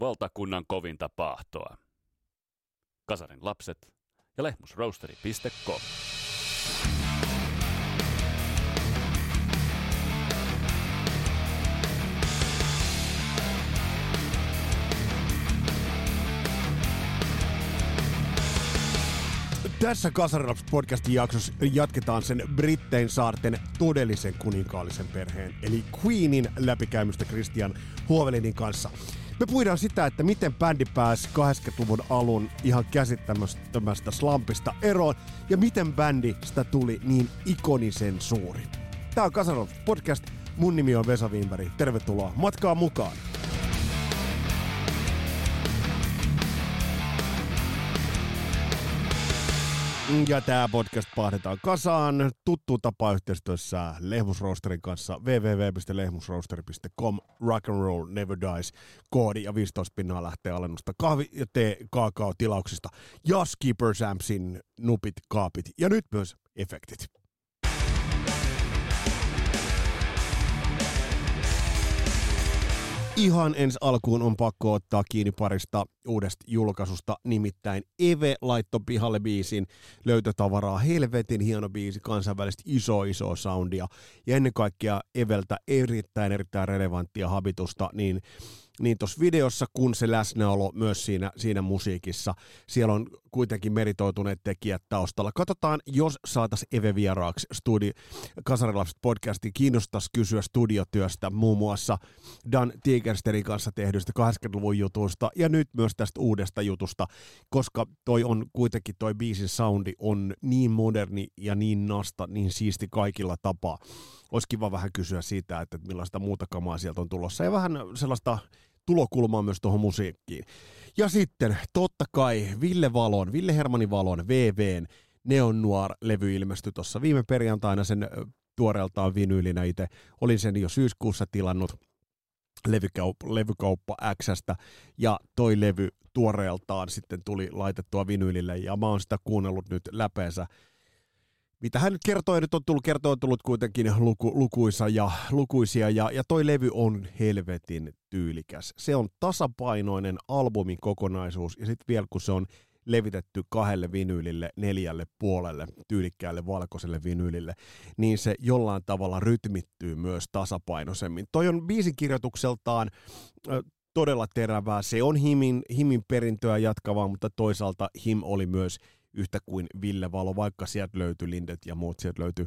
valtakunnan kovinta paahtoa. Kasarin lapset ja lehmusroasteri.com. Tässä Kasarilaps podcastin jaksossa jatketaan sen Brittein saarten todellisen kuninkaallisen perheen, eli Queenin läpikäymistä Christian Huovelinin kanssa. Me puhutaan sitä, että miten bändi pääsi 80-luvun alun ihan käsittämättömästä slampista eroon, ja miten bändistä tuli niin ikonisen suuri. Tämä on Kasarilaps podcast, mun nimi on Vesa Wienberg, tervetuloa matkaa mukaan! Ja tämä podcast pahdetaan kasaan. Tuttu tapa yhteistyössä Lehmusroosterin kanssa. www.lehmusroosteri.com Rock and Roll Never Dies. Koodi ja 15 pinnaa lähtee alennusta. Kahvi- ja tee kaakao tilauksista ja Skipper Sampsin nupit, kaapit ja nyt myös efektit. Ihan ensi alkuun on pakko ottaa kiinni parista uudesta julkaisusta, nimittäin Eve laittoi pihalle biisin löytötavaraa, helvetin hieno biisi, kansainvälistä iso iso soundia ja ennen kaikkea Eveltä erittäin erittäin relevanttia habitusta, niin niin tuossa videossa kuin se läsnäolo myös siinä, siinä musiikissa. Siellä on kuitenkin meritoituneet tekijät taustalla. Katsotaan, jos saatas Eve vieraaksi studi Kasarilapset podcastiin, kiinnostaisi kysyä studiotyöstä, muun muassa Dan Tigersterin kanssa tehdyistä 80-luvun jutuista ja nyt myös tästä uudesta jutusta, koska toi on kuitenkin toi biisin soundi on niin moderni ja niin nasta, niin siisti kaikilla tapaa. Olisi kiva vähän kysyä siitä, että millaista muuta kamaa sieltä on tulossa ja vähän sellaista tulokulmaa myös tuohon musiikkiin. Ja sitten totta kai Ville Valon, Ville Hermanin Valon, VVn Neon Noir-levy ilmestyi tuossa viime perjantaina sen tuoreeltaan vinyylinä itse. Olin sen jo syyskuussa tilannut levykauppa, levykauppa Xstä ja toi levy tuoreeltaan sitten tuli laitettua vinyylille ja mä oon sitä kuunnellut nyt läpeensä mitä hän nyt kertoi, nyt on tullut, kertoo, on tullut kuitenkin luku, lukuisa ja, lukuisia, ja, ja toi levy on helvetin tyylikäs. Se on tasapainoinen albumin kokonaisuus, ja sitten vielä kun se on levitetty kahdelle vinyylille, neljälle puolelle tyylikkäälle valkoiselle vinyylille, niin se jollain tavalla rytmittyy myös tasapainoisemmin. Toi on biisin kirjoitukseltaan todella terävää. Se on Himin, Himin perintöä jatkavaa, mutta toisaalta Him oli myös yhtä kuin Ville Valo, vaikka sieltä löytyi Lindet ja muut, sieltä löytyi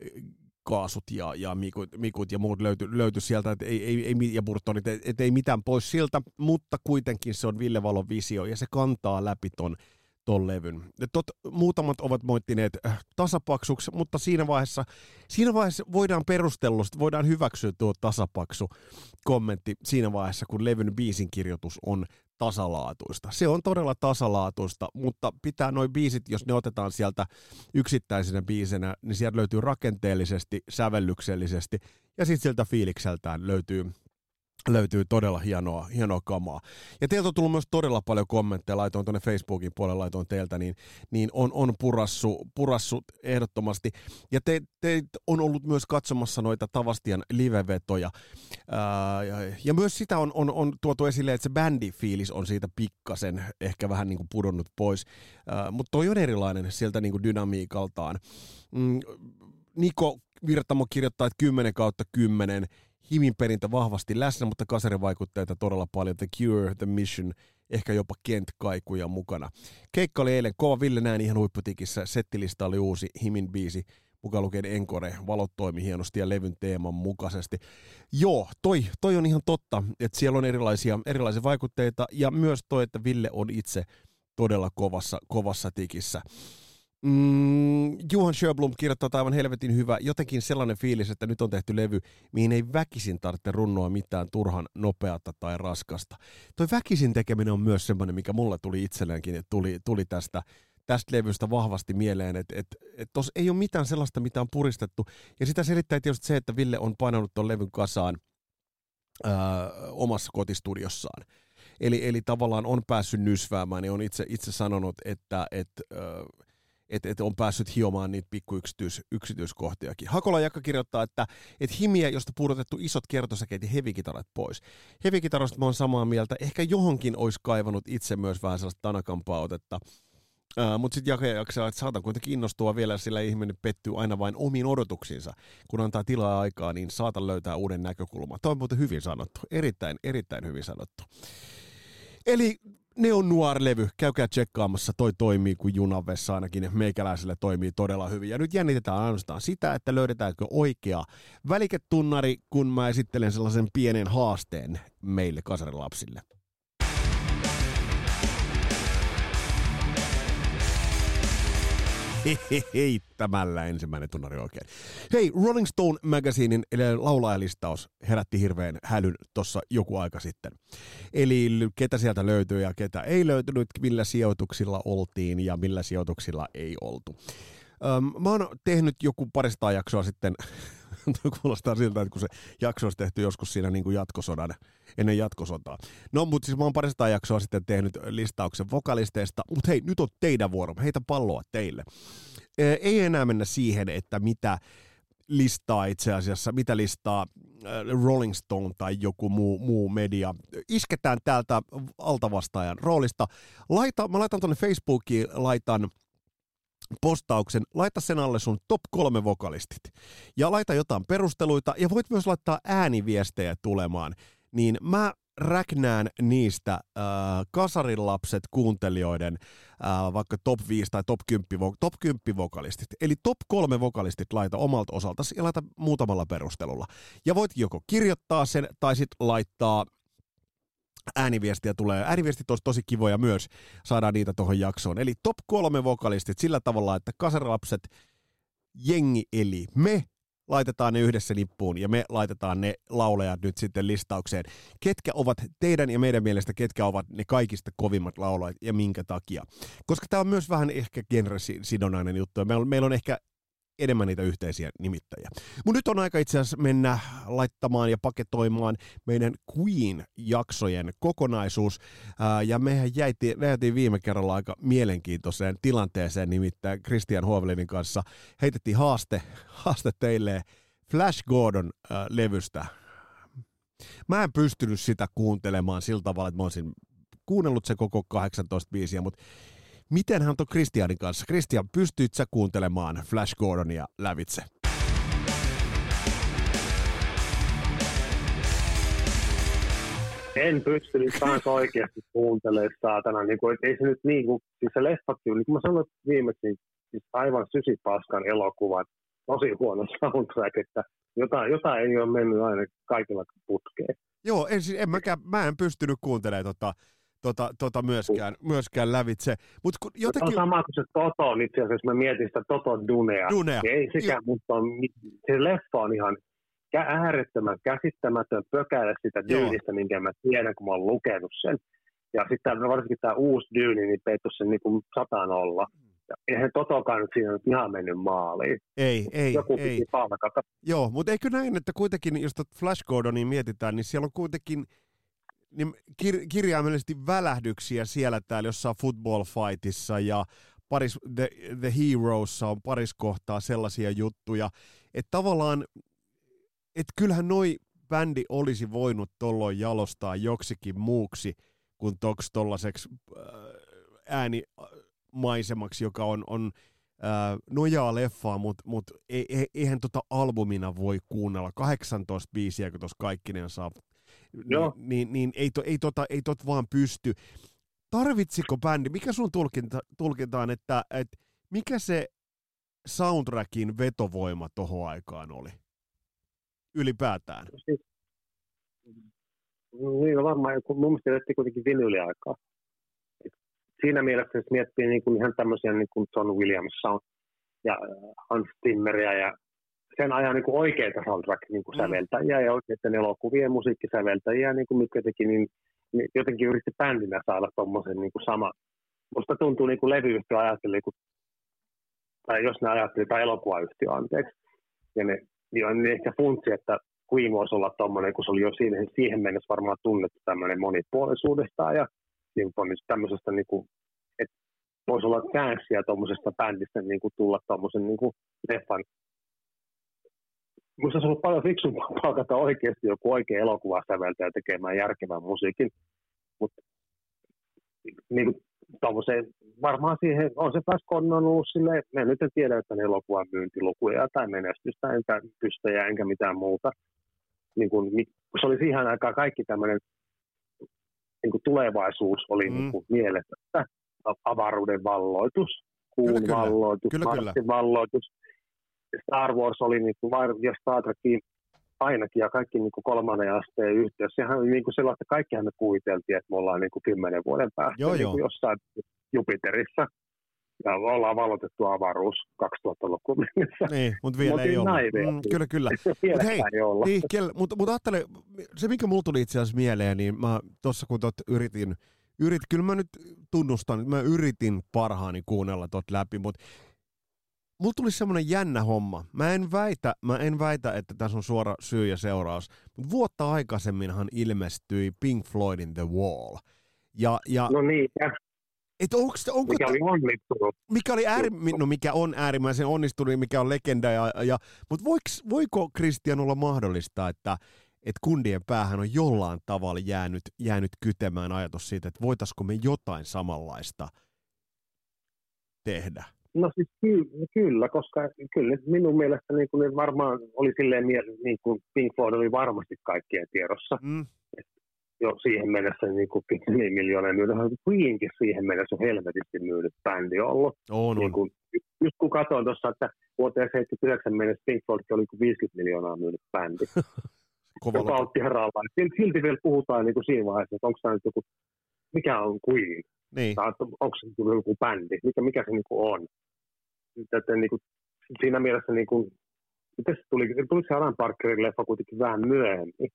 eh, kaasut ja, ja mikut, mikut ja muut löytyi, löytyi sieltä, et ei, ei, ei, ja Burtonit, et, et ei mitään pois siltä, mutta kuitenkin se on Ville Valon visio ja se kantaa läpi ton, ton levyn. tot, muutamat ovat moittineet äh, tasapaksuksi, mutta siinä vaiheessa, siinä vaiheessa voidaan perustellusti, voidaan hyväksyä tuo tasapaksu kommentti siinä vaiheessa, kun levyn biisin kirjoitus on tasalaatuista. Se on todella tasalaatuista, mutta pitää noin biisit, jos ne otetaan sieltä yksittäisenä biisenä, niin sieltä löytyy rakenteellisesti, sävellyksellisesti ja sitten sieltä fiilikseltään löytyy löytyy todella hienoa, hienoa kamaa. Ja teiltä on tullut myös todella paljon kommentteja, laitoin tuonne Facebookin puolelle, laitoin teiltä, niin, niin on, on purassu, purassu ehdottomasti. Ja te, te on ollut myös katsomassa noita Tavastian livevetoja. Ää, ja, ja myös sitä on, on, on tuotu esille, että se bändifiilis on siitä pikkasen ehkä vähän niin kuin pudonnut pois. Mutta toi on erilainen sieltä niin kuin dynamiikaltaan. Mm, Niko Virtamo kirjoittaa, että 10 kautta 10 Himin perintö vahvasti läsnä, mutta kasarivaikutteita todella paljon. The Cure, The Mission, ehkä jopa Kent Kaikuja mukana. Keikka oli eilen kova Ville näin ihan huipputikissä. Settilista oli uusi Himin biisi, mukaan lukien Encore. Valot toimi hienosti ja levyn teeman mukaisesti. Joo, toi, toi on ihan totta, että siellä on erilaisia, erilaisia vaikutteita ja myös toi, että Ville on itse todella kovassa, kovassa tikissä. Mm, Juhan Sjöblom kirjoittaa aivan helvetin hyvä. Jotenkin sellainen fiilis, että nyt on tehty levy, mihin ei väkisin tarvitse runnoa mitään turhan nopeata tai raskasta. Toi väkisin tekeminen on myös semmoinen, mikä mulle tuli itselleenkin, että tuli, tuli tästä, tästä levystä vahvasti mieleen, että et, et tuossa ei ole mitään sellaista, mitä on puristettu. Ja sitä selittää tietysti se, että Ville on painanut tuon levyn kasaan ää, omassa kotistudiossaan. Eli, eli tavallaan on päässyt nysväämään ja on itse, itse sanonut, että... että ää, että et on päässyt hiomaan niitä pikku yksityis, yksityiskohtiakin. Hakola Jakka kirjoittaa, että et himiä, josta pudotettu isot kertosäkeet ja hevikitarat pois. Hevikitarosta mä oon samaa mieltä. Ehkä johonkin olisi kaivannut itse myös vähän sellaista tanakampaa otetta. Mutta sitten Jake jaksaa, että saatan kuitenkin innostua vielä, sillä ihminen pettyy aina vain omiin odotuksiinsa. Kun antaa tilaa aikaa, niin saatan löytää uuden näkökulman. Tämä on muuten hyvin sanottu. Erittäin, erittäin hyvin sanottu. Eli Neon Noir-levy, käykää tsekkaamassa, toi toimii kuin junavessa ainakin meikäläiselle toimii todella hyvin. Ja nyt jännitetään ainoastaan sitä, että löydetäänkö oikea väliketunnari, kun mä esittelen sellaisen pienen haasteen meille kasarilapsille. Heittämällä ensimmäinen tunnari oikein. Hei, Rolling Stone Magazinein eli laulajalistaus herätti hirveän hälyn tuossa joku aika sitten. Eli ketä sieltä löytyy ja ketä ei löytynyt, millä sijoituksilla oltiin ja millä sijoituksilla ei oltu. Öm, mä oon tehnyt joku parista jaksoa sitten, kuulostaa siltä, että kun se jakso olisi tehty joskus siinä niin kuin jatkosodan, ennen jatkosotaa. No, mutta siis mä oon parista jaksoa sitten tehnyt listauksen vokalisteista, mutta hei, nyt on teidän vuoro, heitä palloa teille. Ei enää mennä siihen, että mitä listaa itse asiassa, mitä listaa Rolling Stone tai joku muu, muu media. Isketään täältä altavastaajan roolista. Laita, mä laitan tuonne Facebookiin, laitan postauksen, laita sen alle sun top kolme vokalistit. Ja laita jotain perusteluita ja voit myös laittaa ääniviestejä tulemaan. Niin mä räknään niistä äh, kasarilapset kuuntelijoiden äh, vaikka top 5 tai top 10, vo- top 10 vokalistit. Eli top 3 vokalistit laita omalta osaltasi ja laita muutamalla perustelulla. Ja voit joko kirjoittaa sen tai sitten laittaa ääniviestiä tulee. Ääniviestit olisi tosi kivoja myös, saadaan niitä tuohon jaksoon. Eli top kolme vokalistit sillä tavalla, että kasaralapset, jengi eli me laitetaan ne yhdessä nippuun ja me laitetaan ne laulajat nyt sitten listaukseen. Ketkä ovat teidän ja meidän mielestä, ketkä ovat ne kaikista kovimmat laulajat ja minkä takia? Koska tämä on myös vähän ehkä genresidonainen juttu. Meillä on, meillä on ehkä enemmän niitä yhteisiä nimittäjiä. Mutta nyt on aika itse asiassa mennä laittamaan ja paketoimaan meidän Queen-jaksojen kokonaisuus. Ää, ja mehän jäitiin, jäitiin viime kerralla aika mielenkiintoiseen tilanteeseen, nimittäin Christian Hovelinin kanssa heitettiin haaste, haaste teille Flash Gordon-levystä. Mä en pystynyt sitä kuuntelemaan sillä tavalla, että mä olisin kuunnellut se koko 18 biisiä, mutta Miten hän on Christianin kanssa? Christian, pystyit sä kuuntelemaan Flash Gordonia lävitse? En pystynyt taas oikeasti kuuntelemaan saatana. Niin kuin, ei se nyt niin kuin, siis se leffakin, niin kuin mä sanoin viimeksi, siis aivan sysipaskan elokuva, tosi huono soundtrack, että jotain, jotain ei ole mennyt aina kaikilla putkeen. Joo, en, siis en mäkään, mä en pystynyt kuuntelemaan tota, tota, tota myöskään, myöskään lävitse. Mut kun jotenkin... On sama kuin se Toto itse asiassa, mä mietin sitä Toto Dunea. Dunea. Niin ei sekä, mutta on, se leffa on ihan äärettömän käsittämätön pökäle sitä dyynistä, minkä mä tiedän, kun mä oon lukenut sen. Ja sitten varsinkin tämä uusi dyyni, niin peittu sen niin kuin sataan olla. Ja eihän Totokaan nyt siinä ihan mennyt maaliin. Ei, ei, Joku ei. palkata. Joo, mutta eikö näin, että kuitenkin, jos Flash Gordonia mietitään, niin siellä on kuitenkin niin kir- kirjaimellisesti välähdyksiä siellä täällä jossain football fightissa ja paris, The, The Heroessa on paris kohtaa sellaisia juttuja, että tavallaan, että kyllähän noi bändi olisi voinut tolloin jalostaa joksikin muuksi kuin toks tollaseksi äh, äänimaisemaksi, joka on, on äh, nojaa leffaa, mutta mut e, eihän tota albumina voi kuunnella. 18 biisiä, kun tuossa kaikkinen saa Joo. niin, niin ei, to, ei, tota, ei tot vaan pysty. Tarvitsiko bändi, mikä sun tulkinta, tulkintaan, että, että mikä se soundtrackin vetovoima tohon aikaan oli? Ylipäätään. Siis, niin no varmaan, kun mun mielestä elettiin kuitenkin vinyliaikaa. Siinä mielessä, jos miettii niin kuin ihan tämmöisiä niin kuin John Williams sound ja äh, Hans Zimmeria ja sen ajan niin kuin oikeita soundtrack-säveltäjiä niin ja oikeiden elokuvien musiikkisäveltäjiä, niin kuin mitkä teki, niin, niin jotenkin yritti bändinä saada tuommoisen niin kuin sama. Musta tuntuu niin kuin levyyhtiö ajatteli, kun, tai jos ne ajatteli, tai elokuvayhtiö anteeksi, ja ne niin ehkä funtsi, että Queen voisi olla tuommoinen, kun se oli jo siihen, siihen mennessä varmaan tunnettu tämmöinen monipuolisuudestaan ja symfonista tämmöisestä, niin kuin, että voisi olla käänsiä tuommoisesta bändistä niin kuin tulla tuommoisen niin kuin leffan. Minusta se on ollut paljon fiksumpaa palkata oikeasti joku oikea elokuvasäveltäjä tekemään järkevän musiikin. Mutta niin kuin tommoseen, varmaan siihen on se Flash Gordon ollut silleen, mä nyt en tiedä, että ne elokuvan myyntilukuja tai menestystä, enkä pystyjä, enkä mitään muuta. Niin kun, se oli siihen aikaan kaikki tämmöinen niin kuin tulevaisuus oli mm. niin kuin mielessä, että avaruuden valloitus, kuun kyllä, kyllä. valloitus, kyllä, kyllä. valloitus. Star Wars oli niin kuin, ja Star Trekin ainakin ja kaikki niin kuin kolmannen asteen yhteys. Sehän on niin kuin sellaista, kaikkihan me kuviteltiin, että me ollaan niin kuin kymmenen vuoden päästä joo, niin joo. jossain Jupiterissa ja ollaan valotettu avaruus 2000-luvun mennessä. Niin, mutta vielä ei ole. Mm, kyllä, kyllä. mutta hei, niin, mutta mut ajattele, se mikä mulla tuli itse asiassa mieleen, niin mä tuossa kun tot yritin, yrit, kyllä mä nyt tunnustan, että mä yritin parhaani kuunnella tot läpi, mutta mulla tuli semmoinen jännä homma. Mä en väitä, mä en väitä, että tässä on suora syy ja seuraus, mutta vuotta aikaisemminhan ilmestyi Pink Floydin The Wall. Ja, ja, no niin, ja. Et onks, onko mikä oli onnistunut. Mikä, oli ääri, no mikä on äärimmäisen onnistunut, mikä on legenda. Ja, ja, mutta voiko Christian olla mahdollista, että et kundien päähän on jollain tavalla jäänyt, jäänyt kytemään ajatus siitä, että voitaisiko me jotain samanlaista tehdä? No siis ky- kyllä, koska kyllä minun mielestä niin kuin varmaan oli silleen, niin kuin Pink Floyd oli varmasti kaikkien tiedossa. Mm. Jo siihen mennessä niin kuin niin miljoonaa myynyt. Queenkin siihen mennessä on helvetisti myynyt bändi ollut. On, niin kuin, just kun katsoin tuossa, että vuoteen 79 mennessä Pink Floyd oli 50 miljoonaa myynyt bändi. Joka otti herralla. Silti vielä puhutaan niin kuin siinä vaiheessa, että onko tämä nyt joku, mikä on Queen? Niin. Tai onko se joku bändi? Mikä, mikä se niin kuin on? että niin kuin, siinä mielessä niin kuin, miten se tuli, tuli se Alan Parkerin leffa kuitenkin vähän myöhemmin.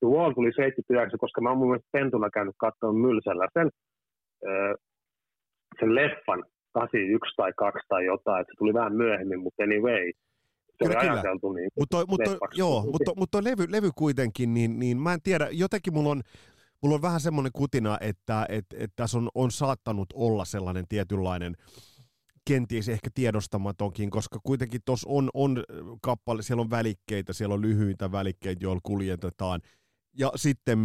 The Wall tuli 79, koska mä oon mun mielestä pentuna käynyt katsomaan Mylsällä sen, sen leffan 81 tai 2 tai jotain, että se tuli vähän myöhemmin, mutta anyway. Se kyllä, kyllä. niin mutta toi, mutta, joo, mutta, mutta toi levy, levy kuitenkin, niin, niin mä en tiedä, jotenkin mulla on, mulla on vähän semmoinen kutina, että et, et tässä on, on saattanut olla sellainen tietynlainen kenties ehkä tiedostamatonkin, koska kuitenkin tuossa on, on kappale, siellä on välikkeitä, siellä on lyhyitä välikkeitä, joilla kuljetetaan. Ja sitten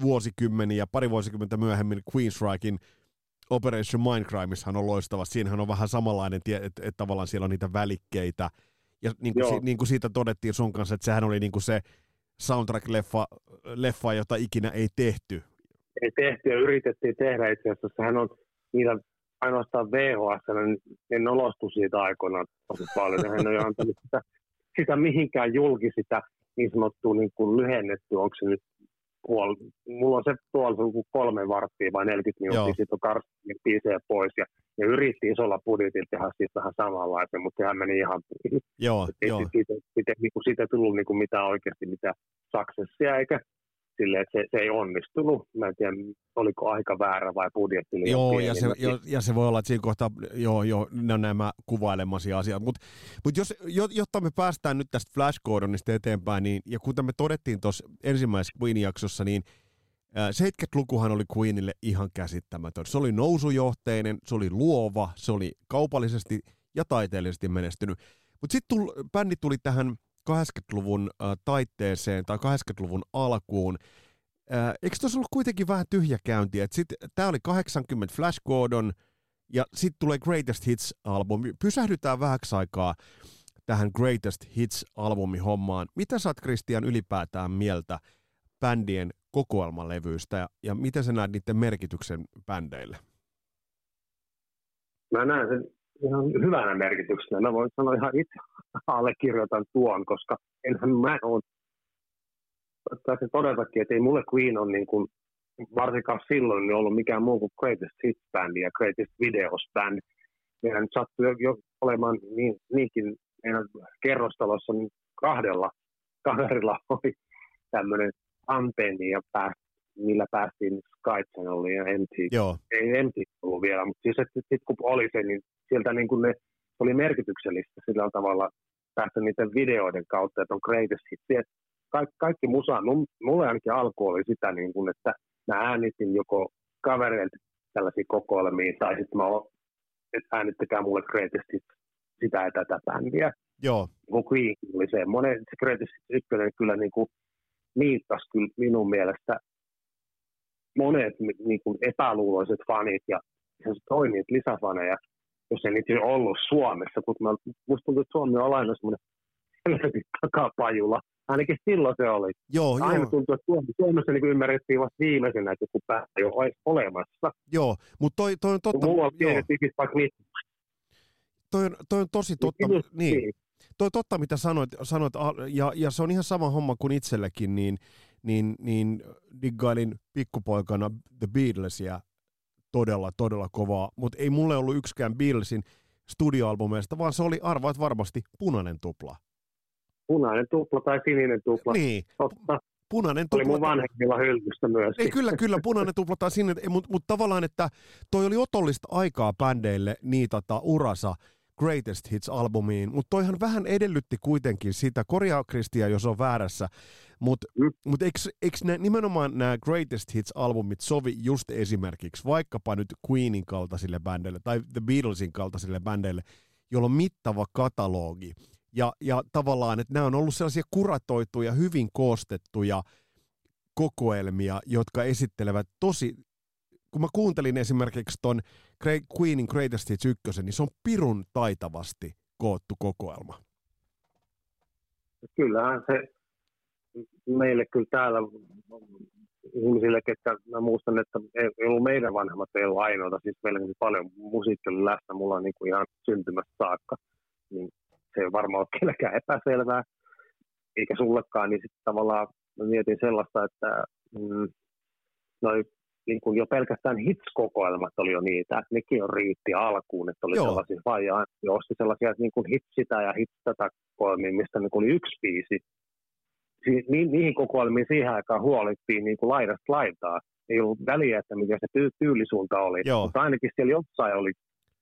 vuosikymmeniä, pari vuosikymmentä myöhemmin Queenstrikein Operation Mindcrimeissahan on loistava. Siinähän on vähän samanlainen, että et, tavallaan siellä on niitä välikkeitä. Ja niin kuin, si, niin kuin siitä todettiin sun kanssa, että sehän oli niin kuin se soundtrack-leffa, leffa, jota ikinä ei tehty. Ei tehty ja yritettiin tehdä itse asiassa. Sehän on niitä ainoastaan VHS, niin ne nolostu siitä aikoinaan tosi paljon. Hän ei antanut sitä, sitä mihinkään julki sitä niin sanottua niin kuin lyhennetty, onko se nyt puoli, mulla on se tuolla se kolme varttia vai 40 minuuttia, sitten on karsittu biisejä pois ja ne yritti isolla budjetilla tehdä siitä vähän samanlaisen, mutta sehän meni ihan. Joo, joo. Siitä, siitä, siitä, kuin, siitä ei tullut niin kuin mitään oikeasti mitään successia eikä sille, että se, se ei onnistunut. Mä en tiedä, oliko aika väärä vai budjetti liian Joo, pieni, ja se, ja, ja se voi olla, että siinä kohtaa, joo, joo, ne on nämä kuvailemasi asiat. Mutta mut jos, jotta me päästään nyt tästä Flash Gordonista eteenpäin, niin, ja kuten me todettiin tuossa ensimmäisessä Queen-jaksossa, niin 70-lukuhan oli Queenille ihan käsittämätön. Se oli nousujohteinen, se oli luova, se oli kaupallisesti ja taiteellisesti menestynyt. Mutta sitten bändi tuli tähän 80-luvun äh, taitteeseen tai 80-luvun alkuun. Äh, eikö tuossa ollut kuitenkin vähän tyhjäkäynti? Tämä oli 80 Flash Gordon ja sitten tulee Greatest Hits-albumi. Pysähdytään vähäksi aikaa tähän Greatest Hits-albumin hommaan. Mitä saat Christian ylipäätään mieltä bändien kokoelmalevyistä ja, ja miten sä näet niiden merkityksen bändeille? Mä näen sen ihan hyvänä merkityksenä. Mä voin sanoa ihan itse allekirjoitan tuon, koska enhän mä ole taisin todetakin, että ei mulle Queen on niin kuin, varsinkaan silloin niin ollut mikään muu kuin Greatest Hits Band ja Greatest Videos Band. Meidän sattui jo, jo olemaan niin, niinkin meidän kerrostalossa niin kahdella kaverilla oli tämmöinen antenni ja pääst, millä päästiin Sky Channeliin ja MTV. Joo. Ei MTV ollut vielä, mutta siis sitten kun oli se, niin sieltä niin kuin ne oli merkityksellistä sillä tavalla päästä niiden videoiden kautta, että on greatest hits. Kaikki, kaikki musa, mulle ainakin alku oli sitä, niin kuin, että mä äänitin joko kavereilta tällaisia kokoelmia, tai sitten mä oon, että äänittäkää mulle Greatest sitä ja tätä bändiä. Joo. Kun Queen oli semmoinen, se Greatest ykkönen kyllä niin kuin niittasi kyllä minun mielestä monet niin kuin epäluuloiset fanit ja toimijat lisäfaneja, jos ei niitä ollut Suomessa, kun mä, musta tuntuu, että Suomi on aina semmoinen takapajula. Ainakin silloin se oli. Joo, Aina joo. tuntuu, että Suomessa niin ymmärrettiin vasta viimeisenä, että joku pää jo olisi olemassa. Joo, mutta toi, toi on totta. Mulla on pienet vaikka niitä. toi, on, toi on tosi totta. Just Niin, toi on totta, mitä sanoit, sanoit ja, ja se on ihan sama homma kuin itsellekin, niin, niin, niin diggailin pikkupoikana The Beatlesia todella, todella kovaa, mutta ei mulle ollut yksikään Beatlesin studioalbumeista, vaan se oli arvaat varmasti punainen tupla. Punainen tupla tai sininen tupla. Niin, Totta. punainen Oli tupla. mun vanhemmilla hyllystä myös. Ei, kyllä, kyllä, punainen tupla tai sinne, mutta mut tavallaan, että toi oli otollista aikaa bändeille niitata urasa Greatest Hits-albumiin, mutta toihan vähän edellytti kuitenkin sitä, korjaa Kristian, jos on väärässä, mutta Mm. mut eikö, eikö nää, nimenomaan nämä Greatest Hits-albumit sovi just esimerkiksi vaikkapa nyt Queenin kaltaisille bändeille tai The Beatlesin kaltaisille bändeille, jolla on mittava katalogi, ja, ja tavallaan, että nämä on ollut sellaisia kuratoituja, hyvin koostettuja kokoelmia, jotka esittelevät tosi, kun mä kuuntelin esimerkiksi ton Queenin Greatest Hits 1, niin se on pirun taitavasti koottu kokoelma. Kyllähän se meille kyllä täällä ihmisille, ketkä mä muistan, että ei ollut meidän vanhemmat, ei ollut ainoita, siis meillä oli paljon musiikkia oli läsnä, mulla on niin kuin ihan syntymästä saakka, niin se ei varmaan ole kenelläkään epäselvää, eikä sullekaan, niin sitten tavallaan mä mietin sellaista, että mm, noi, niin kuin jo pelkästään hits-kokoelmat oli jo niitä, että nekin on riitti alkuun, että oli Joo. Sellaisia vaijaa, ja osti sellaisia niin kuin hits sitä ja hits tätä kokoelmia, mistä niin kuin oli yksi biisi, si- ni- niihin kokoelmiin siihen aikaan huolittiin niin kuin laidasta laitaa. Ei ollut väliä, että mikä se tyy- tyylisuunta oli, Joo. mutta ainakin siellä jossain oli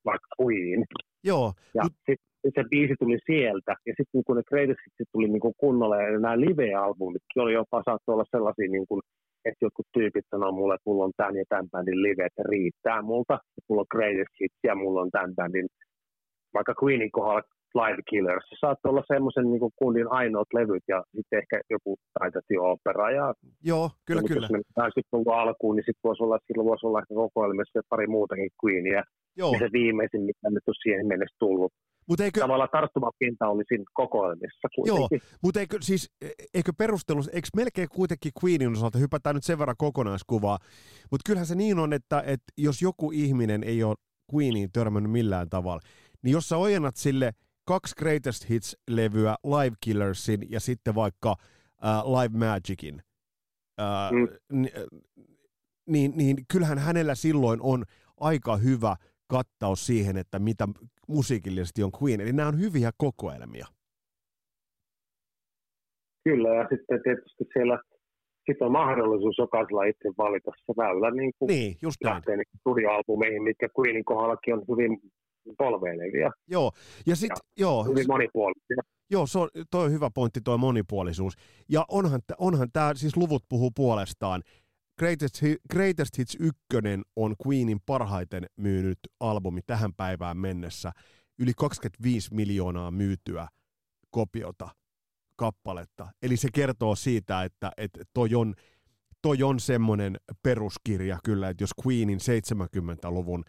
vaikka Queen. Joo, Ja Mut- sitten sit se biisi tuli sieltä, ja sitten niin kun ne Greatest tuli niin kuin kunnolla, ja nämä live-albumit oli jopa saattoi olla sellaisia, niin kuin, että jotkut tyypit sanoo mulle, että mulla on tämän ja tämän bändin live, että riittää multa, että mulla on Greatest Hits ja mulla on tämän bändin, vaikka Queenin kohdalla Live Killers, se saattoi olla semmoisen niin kuin kundin ainoat levyt, ja sitten ehkä joku taitati opera, ja joo, kyllä, ja kyllä. Jos sitten luvun alkuun, niin sitten voisi olla, sillä voisi olla ehkä kokoelmassa pari muutakin Queenia. Joo, Ja se viimeisin, mitä nyt on siihen mennessä tullut. Mutta eikö, Tavallaan tarttumapinta oli siinä kokoelmissa kuitenkin. Mutta eikö siis, eikö perustelu, eikö melkein kuitenkin Queenin osalta, hypätään nyt sen verran kokonaiskuvaa, mutta kyllähän se niin on, että, että jos joku ihminen ei ole Queeniin törmännyt millään tavalla, niin jos sä ojennat sille kaksi Greatest Hits-levyä, Live Killersin ja sitten vaikka äh, Live Magicin, äh, Mm. ni, niin, niin kyllähän hänellä silloin on aika hyvä kattaus siihen, että mitä musiikillisesti on Queen. Eli nämä on hyviä kokoelmia. Kyllä, ja sitten tietysti siellä sit on mahdollisuus jokaisella itse valita se väylä niin kuin Niin, just näin. lähtee niin studioalbumeihin, mitkä Queenin kohdallakin on hyvin polveilevia, Joo, ja sitten, joo, hyvin monipuolisia. joo, se on, toi on hyvä pointti, toi monipuolisuus. Ja onhan, onhan tämä, siis luvut puhuu puolestaan. Greatest, Greatest Hits 1 on Queenin parhaiten myynyt albumi tähän päivään mennessä. Yli 25 miljoonaa myytyä kopiota kappaletta. Eli se kertoo siitä, että, että toi on, toi on semmoinen peruskirja kyllä, että jos Queenin 70-luvun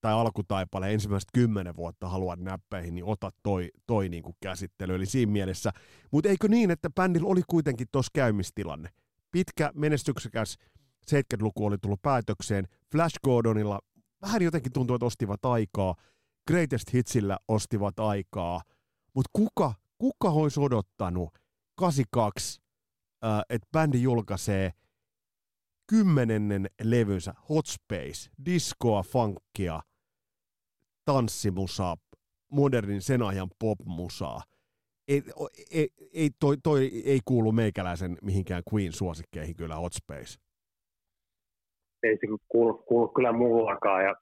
tai alkutaipale ensimmäiset kymmenen vuotta haluat näppeihin, niin ota toi, toi niin kuin käsittely. Eli siinä mielessä, mutta eikö niin, että bändillä oli kuitenkin tuossa käymistilanne? Pitkä, menestyksekäs 70-luku oli tullut päätökseen. Flash Gordonilla vähän jotenkin tuntuu, että ostivat aikaa. Greatest Hitsillä ostivat aikaa. Mutta kuka, kuka olisi odottanut 82, äh, että bändi julkaisee kymmenennen levynsä Hot Space, diskoa, funkia, tanssimusaa, modernin sen ajan popmusaa. Ei, ei, ei, toi, toi ei kuulu meikäläisen mihinkään Queen-suosikkeihin kyllä Hot Space. Ei se kuulu, kuulu kyllä mullakaan, ja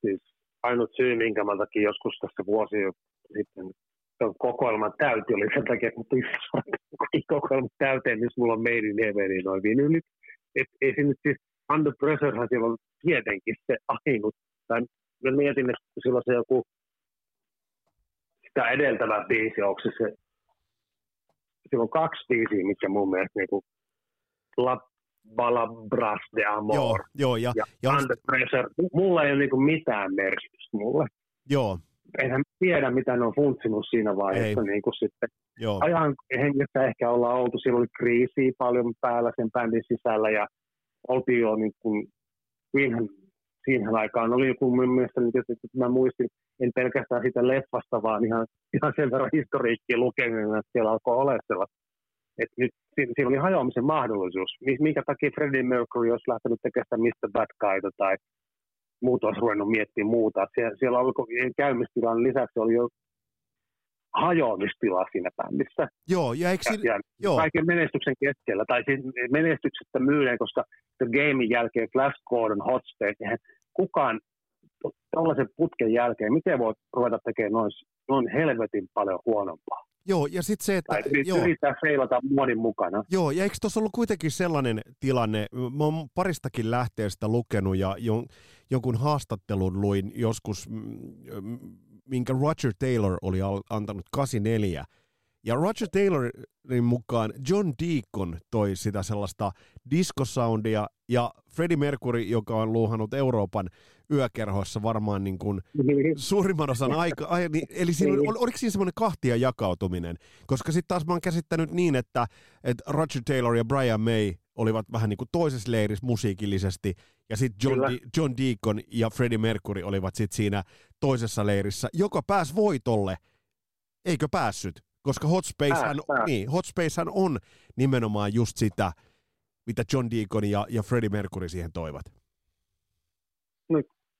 siis ainut syy, minkä mä takia joskus tässä vuosi sitten ton kokoelman täytti oli sen takia, että mä pistin kokoelman täyteen, missä mulla on Made in Heavenin noin vinylit. Et ei se nyt siis, Under Pressurehan siellä on tietenkin se ainut. Tai mä mietin, että kun silloin se joku sitä edeltävä biisi, onko se, se sillä on kaksi biisiä, mitkä mun mielestä niinku La Balabras de Amor Joo, joo ja, ja, ja Under Pressure. Mulla ei ole niinku mitään merkitystä mulle. joo, Eihän tiedä, mitä ne on funtsinut siinä vaiheessa. Niin kuin sitten joo, ajan hengessä ehkä ollaan oltu, silloin oli kriisiä paljon päällä sen bändin sisällä ja oltiin jo niin kuin, siinähän, siihen aikaan oli joku mun mielestä, niin että mä muistin, en pelkästään siitä leffasta, vaan ihan, ihan sen verran historiikkia lukeminen, että siellä alkoi olla sellaista. Että nyt siinä, siinä oli hajoamisen mahdollisuus. Mi- Minkä takia Freddie Mercury olisi lähtenyt tekemään Mr. Bad Guyta tai muuta olisi ruvennut miettimään muuta. Siellä, siellä oli käymistilan lisäksi oli jo hajoamistila siinä bändissä. joo, ja eikö siinä, ja joo, kaiken menestyksen keskellä, tai siis menestyksestä myydään, koska The Gamein jälkeen Flash Gordon, Hot eihän kukaan tällaisen putken jälkeen, miten voit ruveta tekemään noin, noin helvetin paljon huonompaa? Joo, ja sitten se, että, Tai yrit- joo, yrittää feilata muodin mukana. Joo, ja eikö tuossa ollut kuitenkin sellainen tilanne, mä oon paristakin lähteestä lukenut ja jon, jonkun haastattelun luin joskus, mm, mm, minkä Roger Taylor oli antanut 84. Ja Roger Taylorin mukaan John Deacon toi sitä sellaista diskosoundia ja Freddie Mercury, joka on luuhannut Euroopan yökerhoissa varmaan niin kuin suurimman osan aika, ai, niin, eli siinä oli, Niin. ol, oliko siinä semmoinen kahtia jakautuminen? Koska sitten taas mä oon käsittänyt niin, että, että Roger Taylor ja Brian May olivat vähän niin kuin toisessa leirissä musiikillisesti, ja sitten John. Di, John Deacon ja Freddie Mercury olivat sitten siinä toisessa leirissä, joka pääsi voitolle, eikö päässyt? Koska Hot Spacehän, Pääs, pääs. niin, Hot Spacehän on nimenomaan just sitä, mitä John Deacon ja, ja Freddie Mercury siihen toivat.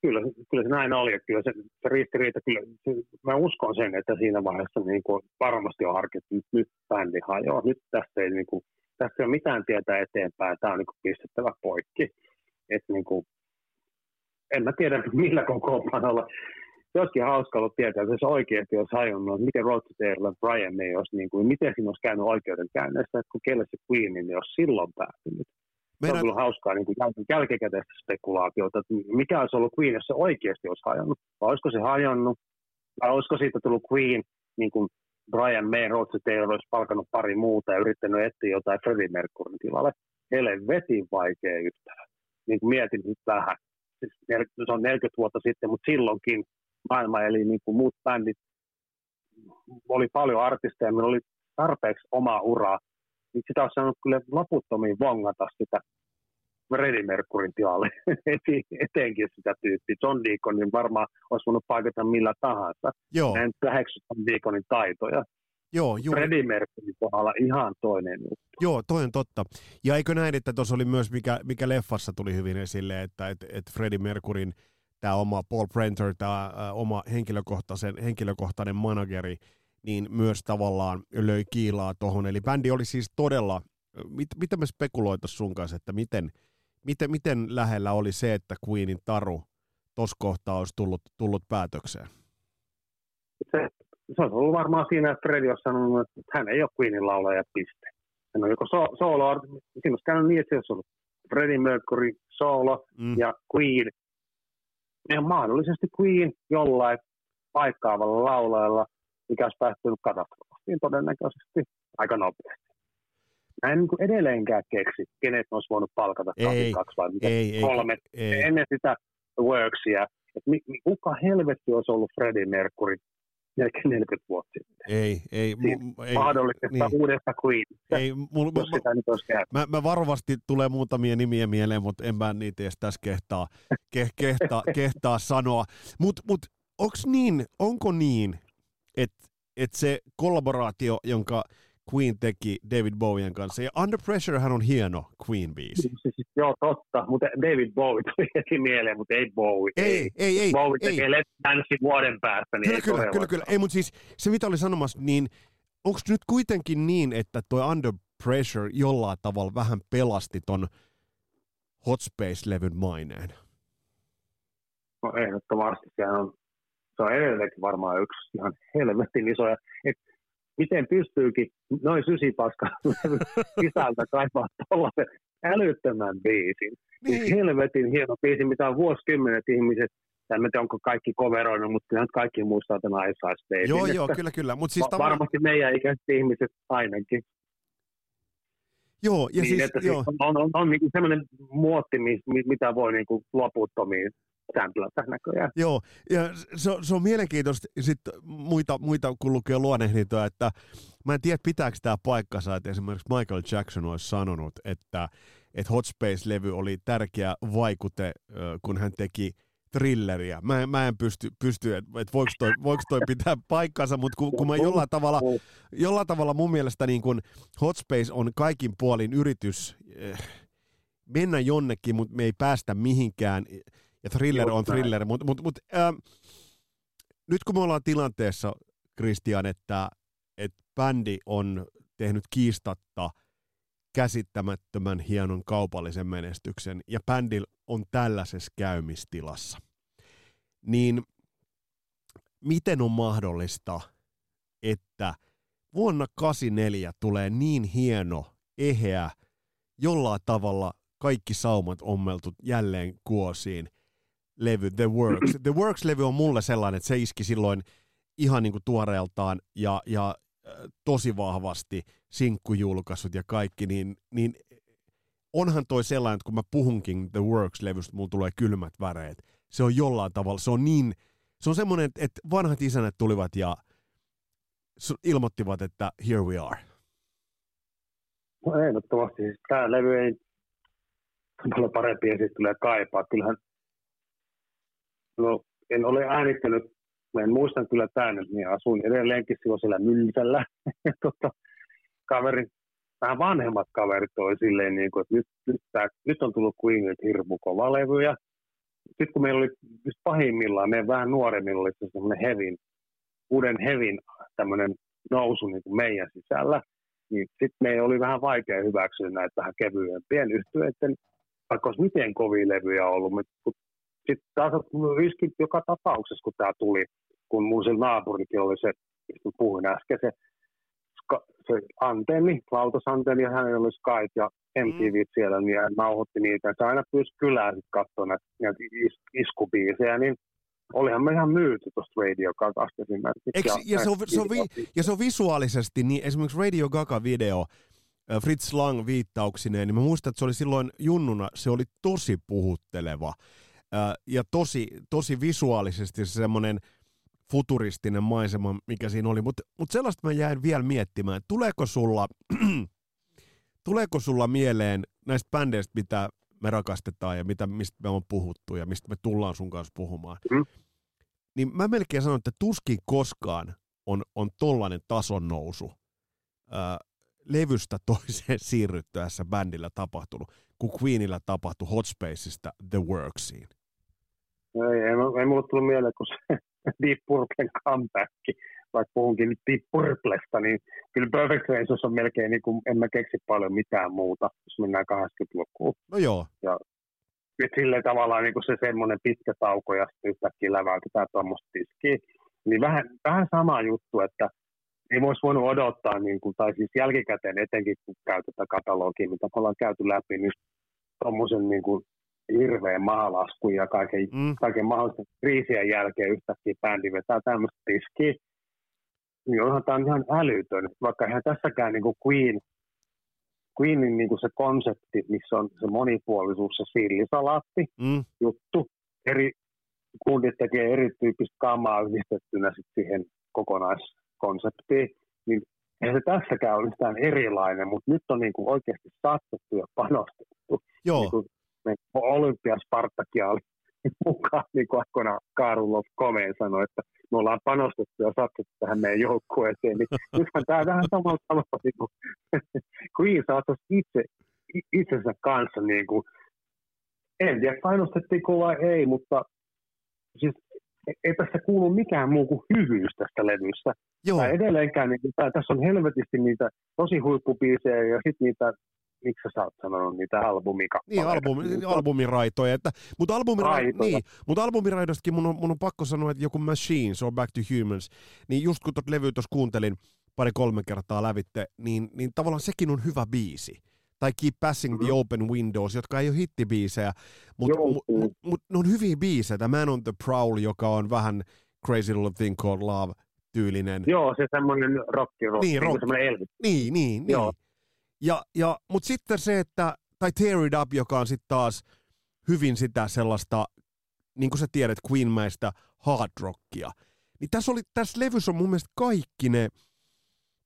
Kyllä, kyllä se näin oli. Kyllä se, se ristiriita, kyllä, se, mä uskon sen, että siinä vaiheessa niin kuin varmasti on harkittu, että nyt bändi hajoaa. Nyt tästä ei, niin kuin, tästä ei ole mitään tietä eteenpäin. Tämä on niin kuin pistettävä poikki. Et, niin kuin, en mä tiedä, millä kokoonpanolla. Se olisikin hauska ollut tietää, että jos oikeasti olisi hajonnut, että miten Roger Taylor Brian May olisi, niin kuin, miten siinä olisi käynyt oikeudenkäynnissä, että kun kelle se Queen, niin olisi silloin päätynyt. Se on kyllä hauskaa niin kuin jäl- jälkikäteistä spekulaatiota, että mikä olisi ollut Queen, jos se oikeasti olisi hajonnut. Vai olisiko se hajonnut, vai olisiko siitä tullut Queen, niin kuin Brian May, Roger Taylor olisi palkannut pari muuta ja yrittänyt etsiä jotain Freddie Mercuryn tilalle. Helvetin vaikea yhtälö. Niin kuin mietin nyt vähän. Siis se on 40 vuotta sitten, mutta silloinkin maailma eli niin kuin muut bändit oli paljon artisteja, meillä oli tarpeeksi omaa uraa, niin sitä olisi saanut kyllä loputtomiin vongata sitä Freddie Mercuryn tilalle, etenkin sitä tyyppiä. John Deaconin varmaan olisi voinut paikata millä tahansa. joo, En väheksy John Deaconin taitoja. joo, juuri, Freddie Mercuryn kohdalla ihan toinen juttu. Joo, toi on totta. Ja eikö näin, että tuossa oli myös, mikä, mikä leffassa tuli hyvin esille, että et, et Freddie Mercuryn tämä oma Paul Prenter, tämä oma henkilökohtaisen, henkilökohtainen manageri, niin myös tavallaan löi kiilaa tuohon. Eli bändi oli siis todella, mit, mitä me spekuloitaisiin sun kanssa, että miten, miten, miten lähellä oli se, että Queenin taru tuossa kohtaa olisi tullut, tullut päätökseen? Se, se on ollut varmaan siinä, että Freddie on sanonut, että hän ei ole Queenin laulaja piste. Hän on joko so- solo, siinä olisi käynyt niin, että se olisi ollut Freddie Mercury solo Mm. ja Queen. Ja mahdollisesti Queen jollain paikkaavalla laulajalla, mikä olisi päättynyt katastrofaan todennäköisesti aika nopeasti. Mä en niin kuin edelleenkään keksi, kenet olisi voinut palkata Ei, kaksi vai mitä, Ei, ei, kolme. ei. Ennen sitä Worksia, että kuka helvetti olisi ollut Freddie Mercury melkein 40 vuotta sitten. Ei, ei, Siitä mu- ei, Mahdollisesta niin. uudesta Queen, ei, mul, jos mä, sitä nyt olisi käynyt. Mä, mä varovasti tulee muutamia nimiä mieleen, mutta en mä niitä edes tässä kehtaa, ke, kehtaa, kehtaa sanoa. Mutta mut, onks niin, onko niin, että et se kollaboraatio, jonka Queen teki David Bowien kanssa, ja Under Pressurehän on hieno Queen-biisi. Siis, joo, totta, mutta David Bowie tuli heti mieleen, mutta ei Bowie. Ei, ei, ei, Bowie ei. tekee Let's vuoden päästä, niin Kyllä, ei kyllä, kyllä, kyllä. Ei, mutta siis se mitä oli sanomassa, niin onko nyt kuitenkin niin, että toi Under Pressure jollain tavalla vähän pelasti ton Hot Space-levyn maineen? No ehdottomasti sehän on, se on edelleenkin varmaan yksi ihan helvetin isoja. Et miten pystyykin noin sysipaska sisältä kaivaa tuollaisen älyttömän biisin. Niin. niin. Helvetin hieno biisi, mitä on vuosikymmenet ihmiset en tiedä, onko kaikki coveroinut, mutta kyllähän kaikki muistaa tämän Ice Ice Baby. Joo, joo, kyllä, kyllä. Mut siis va- tavallaan... Varmasti meidän ikäiset ihmiset ainakin. Joo, ja niin, siis, että joo. Siis on, on, on, on niin sellainen muotti, mitä voi niin kuin loputtomiin sämplätä näköjään. Joo, ja se, se on mielenkiintoista sit muita, muita kun lukee luonnehdintoja, että mä en tiedä pitääkö tämä paikkansa, että esimerkiksi Michael Jackson olisi sanonut, että, että Hot Space-levy oli tärkeä vaikute, kun hän teki thrilleriä. Mä, mä en pysty, pysty että et voiko, toi, voiko toi pitää paikkansa, mutta kun, kun mä jollain tavalla, jollain tavalla mun mielestä niin kun Hot Space on kaikin puolin yritys eh, mennä jonnekin, mutta me ei päästä mihinkään ja thriller on thriller, mutta mut, mut, äh, nyt kun me ollaan tilanteessa, Christian, että, että bändi on tehnyt kiistatta käsittämättömän hienon kaupallisen menestyksen ja bändi on tällaisessa käymistilassa, niin miten on mahdollista, että vuonna 84 tulee niin hieno, eheä, jollain tavalla kaikki saumat ommeltu jälleen kuosiin – levy, The Works. The Works-levy on mulle sellainen, että se iski silloin ihan niin kuin tuoreeltaan ja, ja tosi vahvasti sinkkujulkaisut ja kaikki, niin, niin onhan toi sellainen, että kun mä puhunkin The Works-levystä, mulla tulee kylmät väreet. Se on jollain tavalla, se on niin, se on semmoinen, että vanhat isännät tulivat ja ilmoittivat, että here we are. No ehdottomasti. Siis tämä levy ei paljon parempi esittelyä kaipaa. Kyllähän No, en ole äänittänyt, mä en muistan kyllä tämän, niin asuin edelleenkin silloin siellä Mylsällä. tota, vähän vanhemmat kaverit oli silleen, niin kuin, että nyt, nyt, tää, nyt on tullut Queenilta hirmu kova levy. Ja sitten kun meillä oli just pahimmillaan, meidän vähän nuoremmilla oli semmoinen hevin, uuden hevin tämmöinen nousu niin kuin meidän sisällä, niin sitten meidän oli vähän vaikea hyväksyä näitä vähän kevyempien yhtyeiden, vaikka olisi miten kovia levyjä ollut, mutta sitten taas riskit joka tapauksessa, kun tämä tuli, kun mun sillä naapurikin oli se, mistä puhuin äsken, se, se antenni, lautasantenni, ja hänellä oli Skype ja MTV mm. siellä, niin hän nauhoitti niitä. Se aina pyysi kylään sitten katsoa näitä, näitä is, iskubiisejä, niin olihan me ihan myyty tuosta Radio Gagasta esimerkiksi. ja, ja, se on, se on vi, ja se on visuaalisesti, niin esimerkiksi Radio Gaga-video, Fritz Lang viittauksineen, niin mä muistan, että se oli silloin junnuna, se oli tosi puhutteleva ja tosi, tosi visuaalisesti se semmoinen futuristinen maisema, mikä siinä oli. Mutta mut sellaista mä jäin vielä miettimään, että tuleeko sulla, tuleeko sulla mieleen näistä bändeistä, mitä me rakastetaan ja mitä, mistä me on puhuttu ja mistä me tullaan sun kanssa puhumaan. Mm. Niin mä melkein sanon, että tuskin koskaan on, on tollainen tason nousu ää, levystä toiseen siirryttäessä bändillä tapahtunut, kun Queenillä tapahtui Hot Spaceista The Worksiin. Ei, ei, ei mulle tullut mieleen, kun se Deep Purplen comeback, vaikka puhunkin nyt Deep Purplesta, niin kyllä Perfect Strangers on melkein, niin kuin, en mä keksi paljon mitään muuta, jos mennään 80-lukuun. No joo. Ja nyt silleen tavallaan niin kuin se semmoinen pitkä tauko ja sitten yhtäkkiä läväytetään tuommoista tiskiä. Niin vähän, vähän sama juttu, että ei olisi voinut odottaa, niin kuin, tai siis jälkikäteen etenkin kun käytetään katalogia, mitä ollaan käyty läpi, niin tuommoisen niin kuin hirveän maalasku ja kaiken, mm. kaiken mahdollisen kriisien jälkeen yhtäkkiä bändi vetää tämmöistä riskiä. Niin onhan tämä ihan älytön, vaikka eihän tässäkään niin kuin Queen, Queenin niin kuin se konsepti, missä on se monipuolisuus, se sillisalaatti mm. juttu, eri kundit tekee erityyppistä kamaa yhdistettynä sit siihen kokonaiskonseptiin, niin eihän se tässäkään ole yhtään erilainen, mutta nyt on niin kuin oikeasti satsattu ja panostettu. Joo. Niin kuin Olympiaspartakia oli mukaan, niin kuin aikoinaan Karulov Komeen sanoi, että me ollaan panostettu ja satsattu tähän meidän joukkueeseen, niin nythän tämä vähän samalla tavalla niin kuin Queen satsasi itse, itsensä kanssa niin kuin, en tiedä painostettiinko vai ei, mutta siis ei tässä kuulu mikään muu kuin hyvyys tästä levystä. Joo. Tai edelleenkään, niin, tai tässä on helvetisti niitä tosi huippupiisejä ja sitten niitä miksi sä oot sanonut niitä albumikappaleita? Niin, albumi, albumiraitoja. Että, mutta, albumira- niin, mutta albumiraitostakin mun on, mun on pakko sanoa, että joku Machine, so Back to Humans, niin just kun tuota levyä tuossa kuuntelin pari-kolme kertaa lävitte, niin, niin tavallaan sekin on hyvä biisi. Tai Keep Passing mm-hmm. the Open Windows, jotka ei ole hittibiisejä, mutta mut, mut, mut, ne on hyviä biisejä. Man on the Prowl, joka on vähän Crazy Little Thing Called Love tyylinen. Joo, se semmoinen rock, rock niin, rock. semmoinen Elvis. Niin, niin, niin. Joo. Ja, ja, mutta sitten se, että, tai Tear It Up, joka on sitten taas hyvin sitä sellaista, niin kuin sä tiedät, Queenmäistä hard rockia. Niin tässä, oli, tässä levyssä on mun mielestä kaikki ne,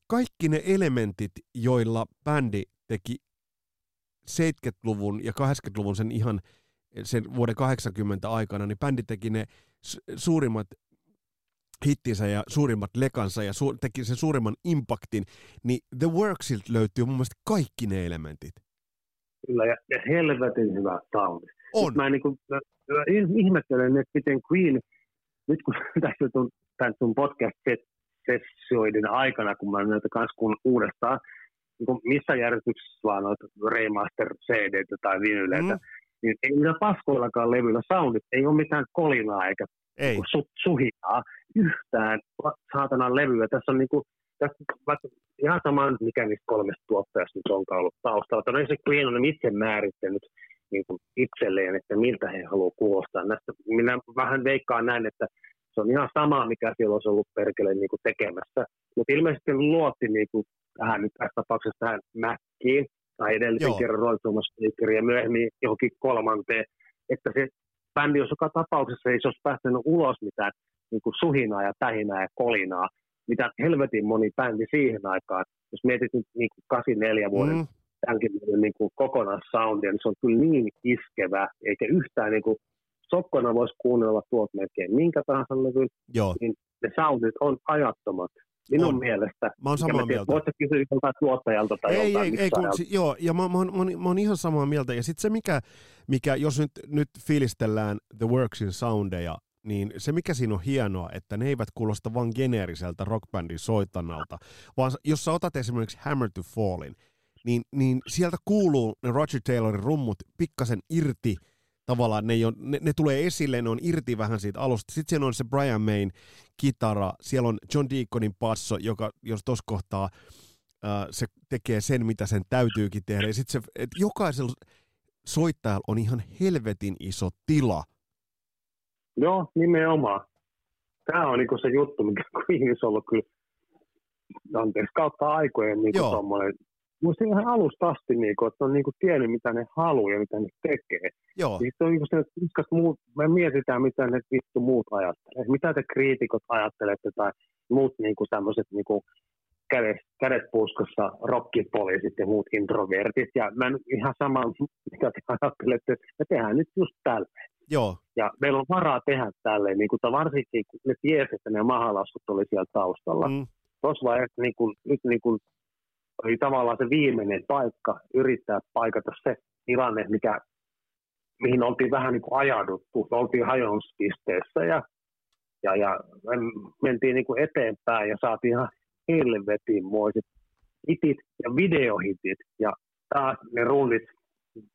kaikki ne elementit, joilla bändi teki 70-luvun ja 80-luvun sen ihan sen vuoden 80 aikana, niin bändi teki ne suurimmat hittinsä ja suurimmat lekansa ja su- teki sen suurimman impaktin, niin The Worksilta löytyy mun mielestä kaikki ne elementit. Kyllä, ja, ja helvetin hyvä soundi. On. Mä, niin kuin, mä, mä ihmettelen, että miten Queen, nyt kun tässä on tämän sun podcast-sessioiden aikana, kun mä näitä kanssa kun uudestaan, niin kuin missä järjestyksessä vaan noita remaster cd tai vinyleitä, mm. niin ei niillä paskoillakaan levyillä soundit, ei ole mitään kolinaa eikä ei. Su, suhinaa yhtään saatanan levyä. Tässä on niinku, tässä, vaikka ihan sama, mikä niistä kolmesta tuottajasta nyt onkaan ollut taustalla. Tämä se Queen on itse määrittänyt niin kuin itselleen, että miltä he haluavat kuulostaa. Näistä, minä vähän veikkaan näin, että se on ihan sama, mikä siellä olisi ollut perkele niin kuin tekemässä. Mutta ilmeisesti luotti niin kuin, tähän nyt tässä tapauksessa tähän Mäkkiin, tai edellisen Joo. kerran Roy Thomas ja myöhemmin johonkin kolmanteen, että se bändi, jos joka tapauksessa ei se olisi päästänyt ulos mitään niin kuin suhinaa ja tähinää ja kolinaa, mitä helvetin moni bändi siihen aikaan, jos mietit nyt niin kuin 84 vuoden mm. tämänkin niin kuin kokonaissoundia, niin se on kyllä niin iskevä, eikä yhtään niin kuin, sokkona voisi kuunnella tuot melkein minkä tahansa levyn, niin ne soundit on ajattomat. Minun on. mielestä. Mä oon samaa mieltä. Voitko kysyä joltain tuottajalta tai ei, joltain ei, ei, kun, si, joo, ja mä, mä, mä, mä, mä oon ihan samaa mieltä. Ja sitten se, mikä, mikä, jos nyt, nyt fiilistellään The Worksin soundeja, niin se mikä siinä on hienoa, että ne eivät kuulosta vain geneeriseltä rockbändin soittanalta, vaan jos sä otat esimerkiksi Hammer to Fallin, niin, niin sieltä kuuluu ne Roger Taylorin rummut pikkasen irti, tavallaan ne, on, ne, ne tulee esille, ne on irti vähän siitä alusta. Sitten siellä on se Brian Mayn kitara, siellä on John Deaconin passo, joka jos tuossa kohtaa äh, se tekee sen, mitä sen täytyykin tehdä. Ja sitten se, että jokaisella soittajalla on ihan helvetin iso tila Joo, nimenomaan. Tämä on niinku se juttu, mikä Queenissa on ollut kyllä anteeksi, kautta aikojen niin tommoinen, Muista ihan alusta asti, niin kuin, että on niin tiennyt, mitä ne haluaa ja mitä ne tekee. Joo. Siis on niin se, että muut, me mietitään, mitä ne vittu muut ajattelee. Mitä te kriitikot ajattelette tai muut niin tämmöiset niin kädet, kädet puuskossa rockipoliisit ja muut introvertit. Ja mä en ihan sama, mitä te ajattelette, me tehdään nyt just tälleen. Joo. Ja meillä on varaa tehdä tälleen, niin kuin, varsinkin kun ne tiesi, että ne mahalaskut oli siellä taustalla. Mm. Tuossa vaiheessa niin kuin, nyt niin kuin, oli tavallaan se viimeinen paikka yrittää paikata se tilanne, mikä, mihin oltiin vähän niin kuin ajauduttu. Oltiin hajonspisteessä ja, ja, ja mentiin niin kuin eteenpäin ja saatiin ihan helvetinmoiset hitit ja videohitit. Ja taas ne runnit,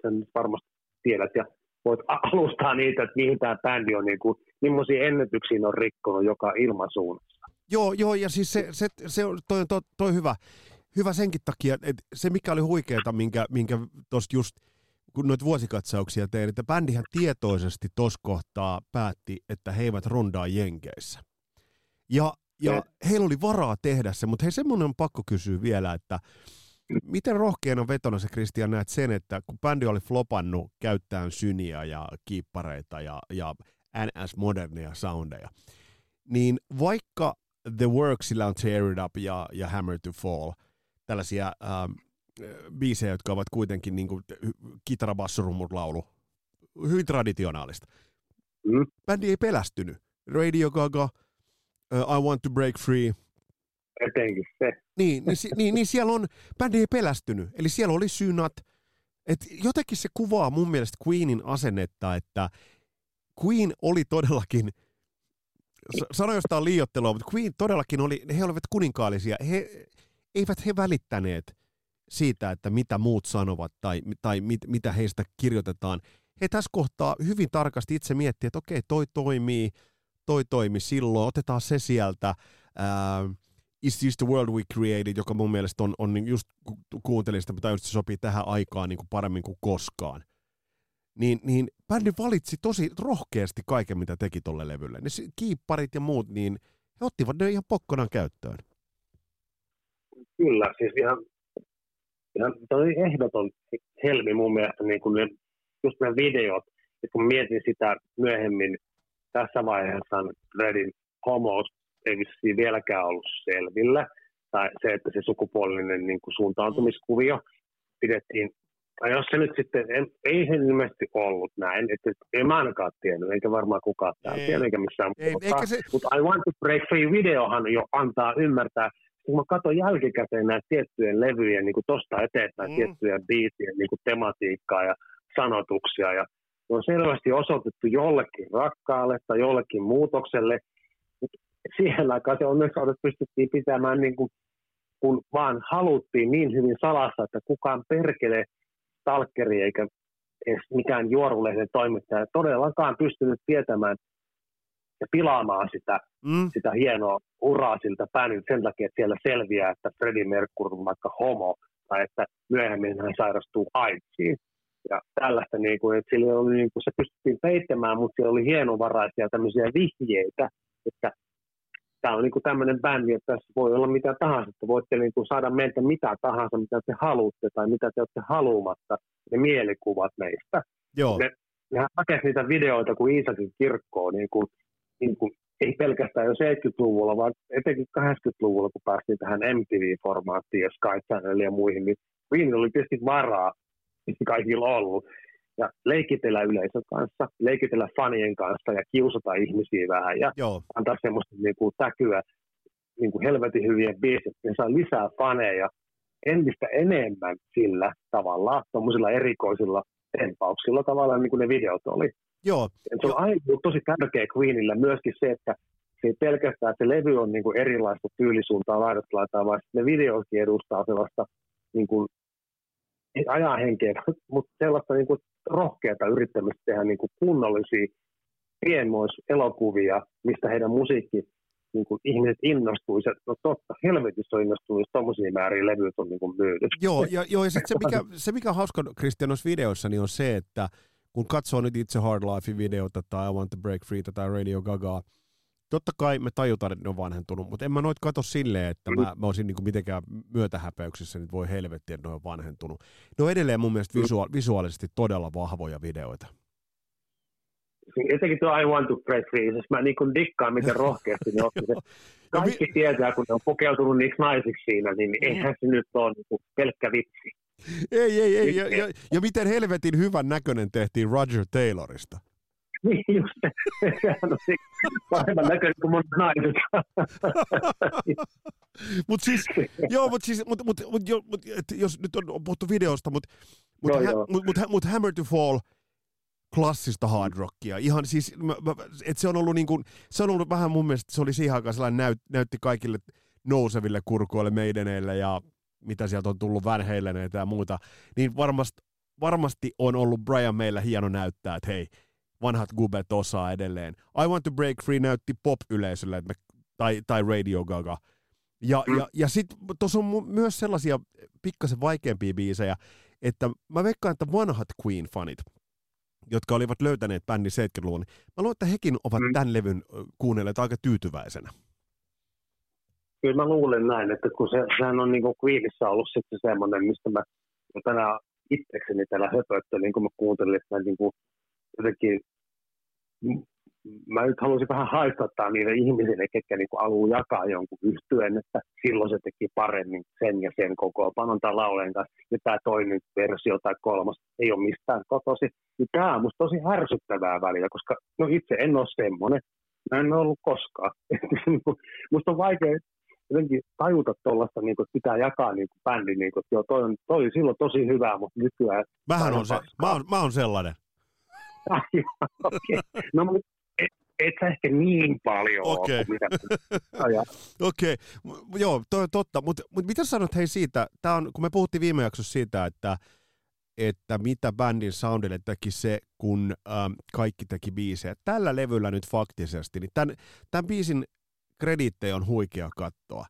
sen varmasti tiedät, ja voit alustaa niitä, että mihin tämä bändi on, niin kuin, millaisia ennätyksiä on rikkonut joka ilmasuunnassa. Joo, joo, ja siis se, se, se toi, toi, toi hyvä, hyvä senkin takia, että se mikä oli huikeeta, minkä, minkä tuosta just kun noita vuosikatsauksia tein, että bändihän tietoisesti tuossa kohtaa päätti, että he eivät rundaa Jenkeissä. Ja, ja heillä oli varaa tehdä se, mutta hei semmoinen on pakko kysyä vielä, että Miten rohkeana vetona se Kristian näet sen, että kun bändi oli flopannut käyttäen syniä ja kiippareita ja, ja NS-moderneja soundeja, niin vaikka The Worksilla on Tear It Up ja, ja Hammer to Fall, tällaisia ähm, biisejä, jotka ovat kuitenkin niin kuin kitarabassorummut laulu, hyvin traditionaalista. Mm. Bändi ei pelästynyt. Radio Gaga, uh, I Want to Break Free – etenkin se. Niin, niin, niin, niin siellä on, bändi ei pelästynyt. Eli siellä oli synat. Et jotenkin se kuvaa mun mielestä Queenin asennetta, että Queen oli todellakin, sano jostain liiottelua, mutta Queen todellakin oli, he olivat kuninkaallisia. He, eivät he välittäneet siitä, että mitä muut sanovat tai, tai mit, mitä heistä kirjoitetaan. He tässä kohtaa hyvin tarkasti itse miettii, että okei, toi toimii, toi toimi silloin, otetaan se sieltä. Ää, Is This the World We Created, joka mun mielestä on, on just kuuntelin sitä, mutta se sopii tähän aikaan niin kuin paremmin kuin koskaan. Niin, niin bändi valitsi tosi rohkeasti kaiken, mitä teki tolle levylle. Ne kiipparit ja muut, niin he ottivat ne ihan pokkonaan käyttöön. Kyllä, siis ihan, ihan toi ehdoton helmi mun mielestä, niin kuin ne, just ne videot, että kun mietin sitä myöhemmin tässä vaiheessa Redin homous ei vissiin vieläkään ollut selvillä, tai se, että se sukupuolinen niin kuin suuntautumiskuvio pidettiin, tai jos se nyt sitten, ei, ei se ilmeisesti ollut näin, että ei mä ainakaan tiennyt, eikä varmaan kukaan täällä tiennyt, eikä missään ei, muuta. Se... Mutta I Want to Break Free videohan jo antaa ymmärtää, mä katson jälkikäteen näitä tiettyjen levyjen niin tuosta eteenpäin, mm. tiettyjä biisien niin kuin tematiikkaa ja sanotuksia, ja ne on selvästi osoitettu jollekin rakkaalle tai jollekin muutokselle, mutta siihen aikaan se onneksi pystyttiin pitämään niin kuin, kun vaan haluttiin niin hyvin salassa, että kukaan perkele stalkeri eikä edes mikään juorulehden toimittaja todellakaan pystynyt tietämään ja pilaamaan sitä, mm. sitä hienoa uraa siltä bändiltä sen takia, että siellä selviää, että Freddie Mercury on vaikka homo tai että myöhemmin hän sairastuu AIDSiin ja tällaista, niin kuin, että sillä oli, niin kuin, se pystyttiin peittämään, mutta siellä oli hienovaraisia tämmöisiä vihjeitä, että tämä on niin kuin tämmöinen bändi, että tässä voi olla mitä tahansa, että voitte niin kuin saada meiltä mitä tahansa, mitä te haluatte tai mitä te olette haluamatta, ne mielikuvat meistä. Joo. Ne, nehän hakesi niitä videoita kuin Iisakin kirkkoon, niin kuin, niin kuin, ei pelkästään jo 70-luvulla, vaan etenkin 80-luvulla, kun päästiin tähän MTV-formaattiin ja Sky Channel ja muihin, niin Queen oli tietysti varaa kaikilla ollut. Ja leikitellä yleisön kanssa, leikitellä fanien kanssa ja kiusata ihmisiä vähän ja Joo. antaa semmoista niin kuin, täkyä niin kuin helvetin hyvien biisit, ja saa lisää faneja entistä enemmän sillä tavalla, tuommoisilla erikoisilla tempauksilla tavallaan, niin kuin ne videot oli. Joo. se on aina tosi tärkeä Queenille myöskin se, että se ei pelkästään, että se levy on niin kuin erilaista tyylisuuntaa laidasta vaan ne videotkin edustaa sellaista niin kuin ajaa henkeä, mutta sellaista niin kuin rohkeata yrittämistä tehdä niin kuin kunnollisia pienmoiselokuvia, mistä heidän musiikki niin kuin ihmiset innostuisi. No totta, helvetissä on innostunut, jos tuommoisia määriä levyt on niin kuin. Joo, ja, joo, ja se, mikä, se, mikä on hauska Christian noissa videoissa, niin on se, että kun katsoo nyt itse Hard Life-videota tai I Want to Break Free tai Radio Gaga, totta kai me tajutaan, että ne on vanhentunut, mutta en mä noit kato silleen, että mä, mä olisin niin mitenkään myötähäpeyksissä, että voi helvetti, että ne on vanhentunut. Ne on edelleen mun mielestä visua- visuaalisesti todella vahvoja videoita. Etenkin tuo I Want to Break Free, siis mä niin dikkaan, miten rohkeasti ne otti Kaikki tietää, kun ne on pukeutunut niiksi naisiksi siinä, niin eihän se nyt ole niin pelkkä vitsi. Ei, ei, ei. Ja, ja, ja miten helvetin hyvän näköinen tehtiin Roger Taylorista. Niin just se. Sehän on paremman näköinen kuin mun naiset. mutta siis, joo, mutta siis, mut, mut, mut, jo, mut, et, jos nyt on puhuttu videosta, mutta mut, no, ha, mut, mut, mut Hammer to Fall, klassista hard rockia. Ihan siis, että se on ollut niinku, se on ollut vähän mun mielestä, se oli siihen aikaan sellainen näyt, näytti kaikille nouseville kurkoille meideneille ja mitä sieltä on tullut Van ja muuta, niin varmasti, varmasti on ollut Brian meillä hieno näyttää, että hei, vanhat gubet osaa edelleen. I Want to Break Free näytti pop-yleisölle, että me, tai, tai Radio Gaga. Ja, mm. ja, ja sitten tuossa on myös sellaisia pikkasen vaikeampia biisejä, että mä veikkaan, että vanhat Queen-fanit, jotka olivat löytäneet bändin 70-luvun, mä luulen, että hekin ovat mm. tämän levyn kuunnelleet aika tyytyväisenä. Kyllä mä luulen näin, että kun se, sehän on niin kuin ollut sitten semmoinen, mistä mä tänään itsekseni täällä höpöttelin, kun mä kuuntelin, että niin kuin jotenkin mä nyt haluaisin vähän haistattaa niille ihmisille, ketkä niin haluaa jakaa jonkun yhtyen, että silloin se teki paremmin sen ja sen kokoonpanon tai lauleen kanssa, ja tämä toinen versio tai kolmas ei ole mistään kotosi. Niin tämä on musta tosi ärsyttävää välillä, koska no itse en ole semmoinen, mä en ole ollut koskaan. Niinku, musta on vaikea jotenkin tajuta tuollaista, niin että pitää jakaa niin kuin bändi, niin kuin, että joo, toi, on, toi oli silloin tosi hyvää, mutta nykyään... Vähän on se, mä oon, mä oon sellainen okay. No, mutta et, sä ehkä niin paljon okay. Okei, okay. joo, toi on totta. Mutta mut mitä sanot hei siitä, tää on, kun me puhuttiin viime jaksossa siitä, että että mitä bändin soundille teki se, kun ähm, kaikki teki biisejä. Tällä levyllä nyt faktisesti, niin tämän, tämän biisin krediittejä on huikea kattoa.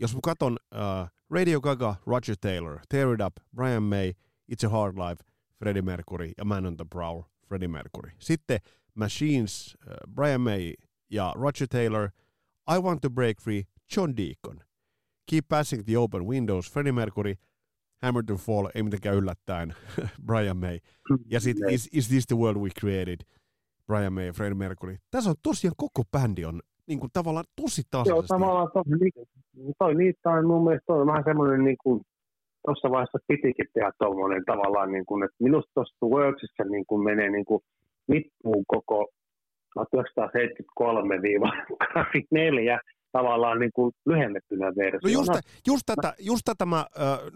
jos mä katson uh, Radio Gaga, Roger Taylor, Tear It Up, Brian May, It's a Hard Life, Freddie Mercury ja Man on the Prowl, Freddie Mercury. Sitten Machines, uh, Brian May ja Roger Taylor, I Want to Break Free, John Deacon. Keep Passing the Open Windows, Freddie Mercury, Hammer to Fall, ei mitenkään yllättäen, Brian May. Ja sitten is, is This the World We Created, Brian May ja Freddie Mercury. Tässä on tosiaan koko bändi on niin kuin, tavallaan tosi tasaisesti. Joo, tavallaan toi, toi niitä on mun mielestä toi on vähän semmoinen niin kuin, tuossa vaiheessa pitikin tehdä tuommoinen tavallaan, niin kuin, että minusta tuossa Worksissa niin kuin menee niin kuin nippuun koko 1973-84 tavallaan niin kuin lyhennettynä versiona. No just, just, tätä, just tätä mä äh,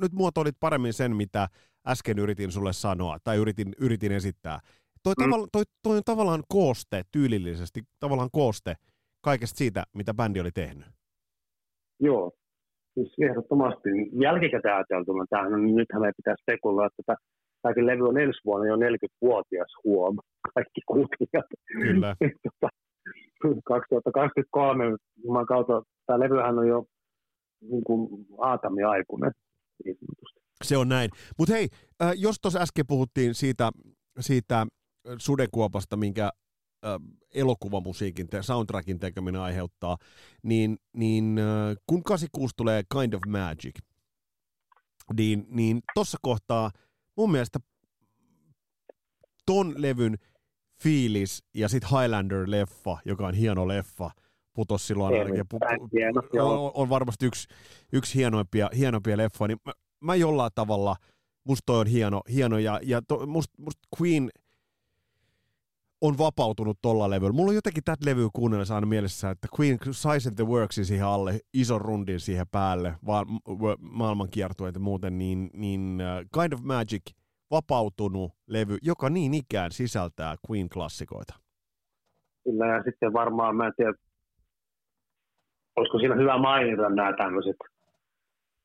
nyt muotoilit paremmin sen, mitä äsken yritin sulle sanoa, tai yritin, yritin esittää. Toi, mm. tavalla, toi, toi on tavallaan kooste tyylillisesti, tavallaan kooste kaikesta siitä, mitä bändi oli tehnyt. Joo, siis ehdottomasti. Jälkikäteen ajateltuna, tämähän on, nythän me pitää spekuloida, että tämäkin levy on ensi vuonna jo 40-vuotias huom, kaikki kuuntelijat. Kyllä. 2023, Jumalan kautta, tämä levyhän on jo niin kuin Aatami aikuinen. Niin Se on näin. Mutta hei, äh, jos tuossa äsken puhuttiin siitä, siitä sudekuopasta, minkä elokuvamusiikin, te, soundtrackin tekeminen aiheuttaa, niin, niin kun 86 tulee Kind of Magic, niin, niin tuossa kohtaa mun mielestä ton levyn fiilis ja sitten Highlander-leffa, joka on hieno leffa, putos silloin ainakin. Pu- on, on, varmasti yksi, yksi hienoimpia, hienoimpia leffoja, niin mä, mä jollain tavalla, musta toi on hieno, hieno ja, ja to, musta, musta Queen – on vapautunut tolla levyllä. Mulla on jotenkin tätä levyä kuunnellessa aina mielessä, että Queen Size the Worksin siihen alle, ison rundin siihen päälle, vaan maailmankiertueet ja muuten, niin, niin uh, Kind of Magic vapautunut levy, joka niin ikään sisältää Queen-klassikoita. Kyllä, ja sitten varmaan, mä en tiedä, olisiko siinä hyvä mainita nämä tämmöiset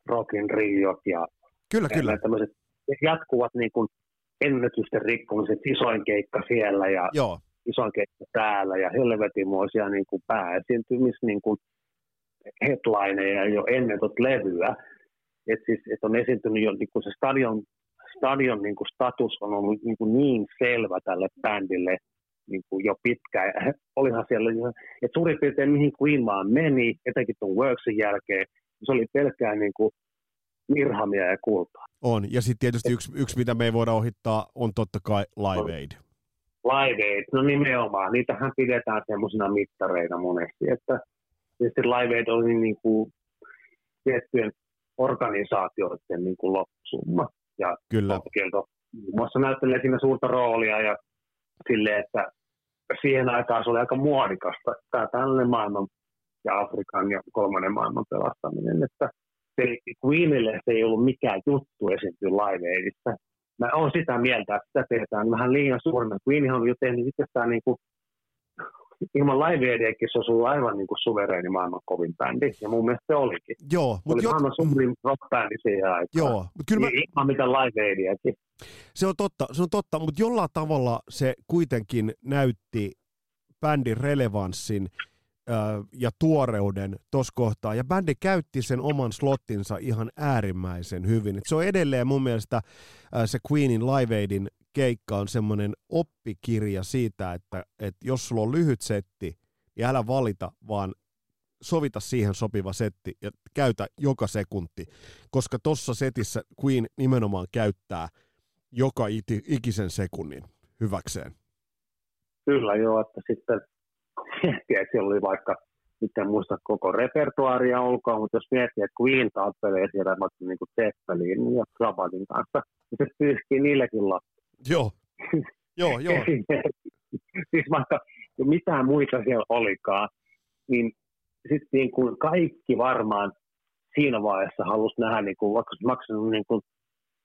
Rockin Riot ja kyllä, kyllä. tämmöiset jatkuvat niin kuin ennätysten rikkomiset, isoin keikka siellä ja Joo. isoin keikka täällä ja helvetimoisia niin kuin pääesiintymis niin kuin headlineja jo ennen tot levyä. Et siis, et on esiintynyt jo niin kuin se stadion, stadion niin kuin status on ollut niin, kuin niin selvä tälle bändille niin kuin jo pitkään. Ja olihan siellä, että suurin piirtein mihin Queen maan meni, etenkin tuon Worksin jälkeen, se oli pelkkää niin kuin Mirhamia ja kultaa. On, ja sitten tietysti yksi, yksi, mitä me ei voida ohittaa, on totta kai Live Aid. Live Aid, no nimenomaan. Niitähän pidetään semmoisina mittareina monesti, että tietysti Live Aid oli niin kuin tiettyjen organisaatioiden niin kuin loppusumma. Ja Kyllä. Kielto muun muassa näyttelee siinä suurta roolia ja sille, että siihen aikaan se oli aika muodikasta, tämä tällainen maailman ja Afrikan ja kolmannen maailman pelastaminen, että se Queenille se ei ollut mikään juttu esiintyä Live. Mä oon sitä mieltä, että sitä tehdään vähän liian suurena. Queen on jo tehnyt itsestään niin kuin, ilman Live se olisi ollut aivan niin kuin suvereeni maailman kovin bändi, ja mun mielestä se olikin. Joo, mutta oli jot... maailman suurin rock-bändi siihen aikaan. Joo, mutta kyllä mä... Ilman mitään Live. Se on totta, se on totta, mutta jollain tavalla se kuitenkin näytti bändin relevanssin ja tuoreuden tuossa kohtaa. Ja bändi käytti sen oman slottinsa ihan äärimmäisen hyvin. Et se on edelleen mun mielestä se Queenin Live Aidin keikka on semmoinen oppikirja siitä, että, että jos sulla on lyhyt setti, niin älä valita, vaan sovita siihen sopiva setti ja käytä joka sekunti, koska tuossa setissä Queen nimenomaan käyttää joka ikisen sekunnin hyväkseen. Kyllä joo, että sitten miettiä, että siellä oli vaikka, nyt en muista koko repertuaaria ulkoa, mutta jos miettii, että Queen tappelee siellä vaikka niin kuin Zeppelin ja Sabatin kanssa, niin se pyyhkii niillekin lappu. Joo, joo, joo. siis vaikka mitään muita siellä olikaan, niin sitten niin kuin kaikki varmaan siinä vaiheessa halusi nähdä, niin kuin, vaikka maksanut niin kuin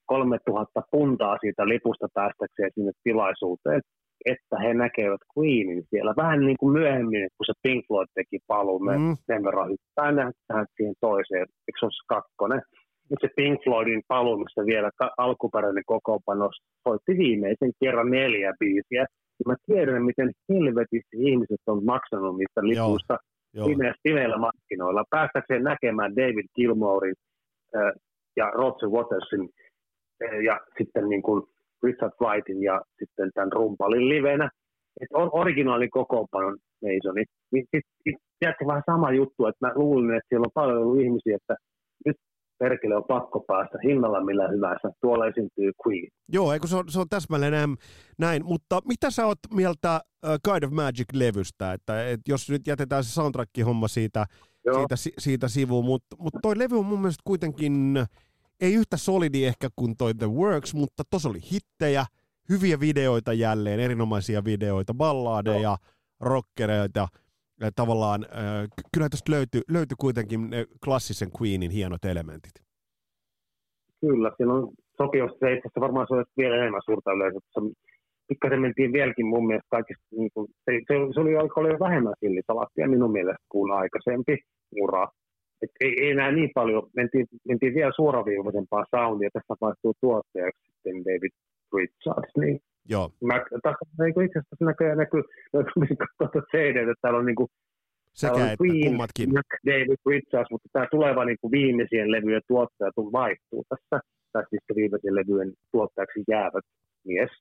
3000 puntaa siitä lipusta päästäkseen sinne tilaisuuteen, että he näkevät Queenin siellä. Vähän niin kuin myöhemmin, kun se Pink Floyd teki paluun, me mm. sen verran hyppää tähän siihen toiseen, eikö se ole kakkonen? Mutta se Pink Floydin paluu, missä vielä alkuperäinen kokoonpano soitti viimeisen kerran neljä biisiä. Ja mä tiedän, miten helvetisti ihmiset on maksanut niistä lipuista. pimeillä markkinoilla, päästäkseen näkemään David Gilmorein äh, ja Roger Watersin äh, ja sitten niin kuin Richard Whitein ja sitten tämän rumpalin livenä. Että on originaali kokoonpanon Masoni. Niin sitten vähän sama juttu, että mä luulin, että siellä on paljon ollut ihmisiä, että nyt perkele on pakko päästä hinnalla millä hyvänsä. Tuolla esiintyy Queen. Joo, eikö se on, se on täsmälleen näin, mutta mitä sä oot mieltä uh, Kind of Magic-levystä, että et jos nyt jätetään se soundtrack-homma siitä, siitä, siitä sivuun, mutta mut toi levy on mun mielestä kuitenkin ei yhtä solidi ehkä kuin toi The Works, mutta tuossa oli hittejä, hyviä videoita jälleen, erinomaisia videoita, balladeja, no. rockereita, tavallaan, kyllä tästä löytyi, löytyi kuitenkin ne klassisen Queenin hienot elementit. Kyllä, siinä on sopivasti se itse varmaan se olisi vielä enemmän suurta yleisöä. Pikkasen mentiin vieläkin mun mielestä kaikista, niin kuin, se, se, oli aika vähemmän sillisalaattia minun mielestä kuin aikaisempi ura. Et ei, ei enää niin paljon, mentiin, mentiin vielä suoraviivaisempaa soundia, tässä vaihtuu tuottajaksi sitten David Richards, niin Joo. Mä, tässä niin itse asiassa näkyy, näkyy, näkyy katsoa CD, että täällä on niin kuin, Sekä täällä on Queen, kummatkin. David Richards, mutta tämä tuleva niin kuin viimeisien levyjen tuottaja vaihtuu tässä, tai siis viimeisien levyjen tuottajaksi jäävät mies.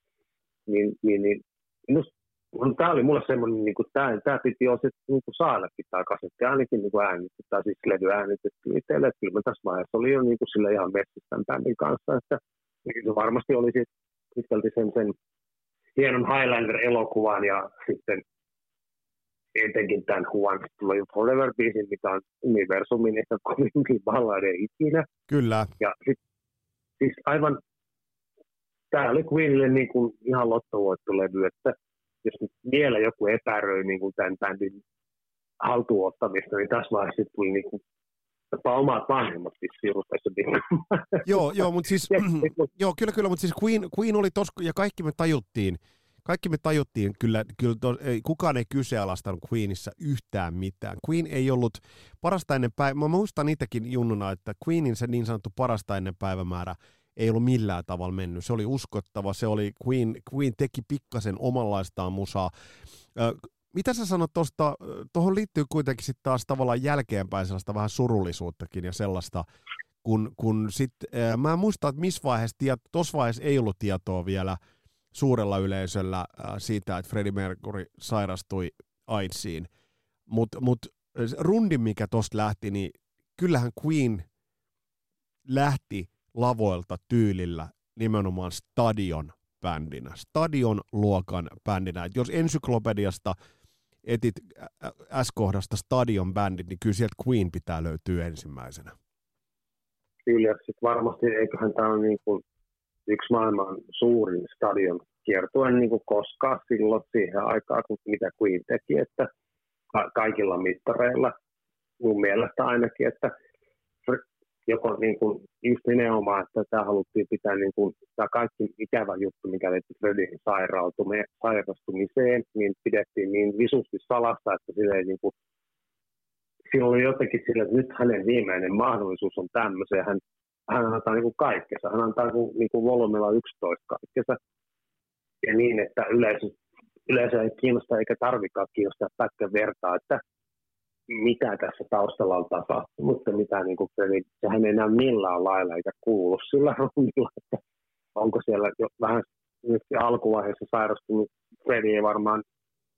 Niin, niin, niin minusta No, tämä oli mulle semmoinen, niin kuin, tämä, tämä piti jo sitten niin kuin saadakin tämä kasetti ainakin niin kuin äänitetty, tai siis levy äänitetty itselle. Että kyllä tässä vaiheessa oli jo niin kuin, sille ihan messissä tämän bändin kanssa, että niin se varmasti olisi pitkälti sen, sen hienon Highlander-elokuvan ja sitten etenkin tämän Juan Slow Forever-biisin, mikä on universumin ehkä kovinkin ballade ikinä. Kyllä. Ja sit, siis aivan, tämä oli Queenille niin kuin ihan lottovoittolevy, että jos nyt vielä joku epäröi niin kuin tämän bändin haltuottamista, niin tässä vaiheessa tuli niin kuin jopa omat vanhemmat siirryttäessä Joo, joo, mutta siis, joo, kyllä, kyllä, mutta siis Queen, Queen oli tos, ja kaikki me tajuttiin, kaikki me tajuttiin, kyllä, kyllä to, ei, kukaan ei kyseenalaistanut Queenissa yhtään mitään. Queen ei ollut parasta ennen päivää, mä muistan itsekin junnuna, että Queenin se niin sanottu parasta ennen päivämäärä ei ollut millään tavalla mennyt. Se oli uskottava, se oli Queen, Queen teki pikkasen omanlaistaan musaa. Mitä sä sanot tuosta, tuohon liittyy kuitenkin sitten taas tavallaan jälkeenpäin sellaista vähän surullisuuttakin ja sellaista, kun, kun sit, mä en muista, että missä vaiheessa, tuossa vaiheessa ei ollut tietoa vielä suurella yleisöllä siitä, että Freddie Mercury sairastui AIDSiin, mutta mut, rundi, mikä tuosta lähti, niin kyllähän Queen lähti lavoilta tyylillä nimenomaan stadion bändinä, stadion luokan bändinä. Et jos ensyklopediasta etit S-kohdasta stadion bändit, niin kyllä sieltä Queen pitää löytyä ensimmäisenä. Kyllä, sitten varmasti eiköhän tämä ole niin kuin yksi maailman suurin stadion kiertuen niin kuin koskaan silloin siihen aikaan, kun mitä Queen teki, että kaikilla mittareilla mun mielestä ainakin, että joko niin kuin, just nimenomaan, että tämä haluttiin pitää niin kuin, tämä kaikki ikävä juttu, mikä liittyy Fredin sairastumiseen, niin pidettiin niin visusti salassa, että sille ei niin kuin, silloin oli jotenkin sille, että nyt hänen viimeinen mahdollisuus on tämmöiseen. Hän, hän antaa niin kuin kaikkensa. Hän antaa niin kuin volumilla 11 kaikkensa. Ja niin, että yleisö, yleisö ei kiinnosta eikä tarvikaan kiinnostaa pätkän vertaa, että mitä tässä taustalla on tapahtunut, mutta mitä niin kuin, niin sehän ei enää millään lailla eikä kuulu sillä rundilla, että onko siellä jo vähän nyt alkuvaiheessa sairastunut Fredi ei varmaan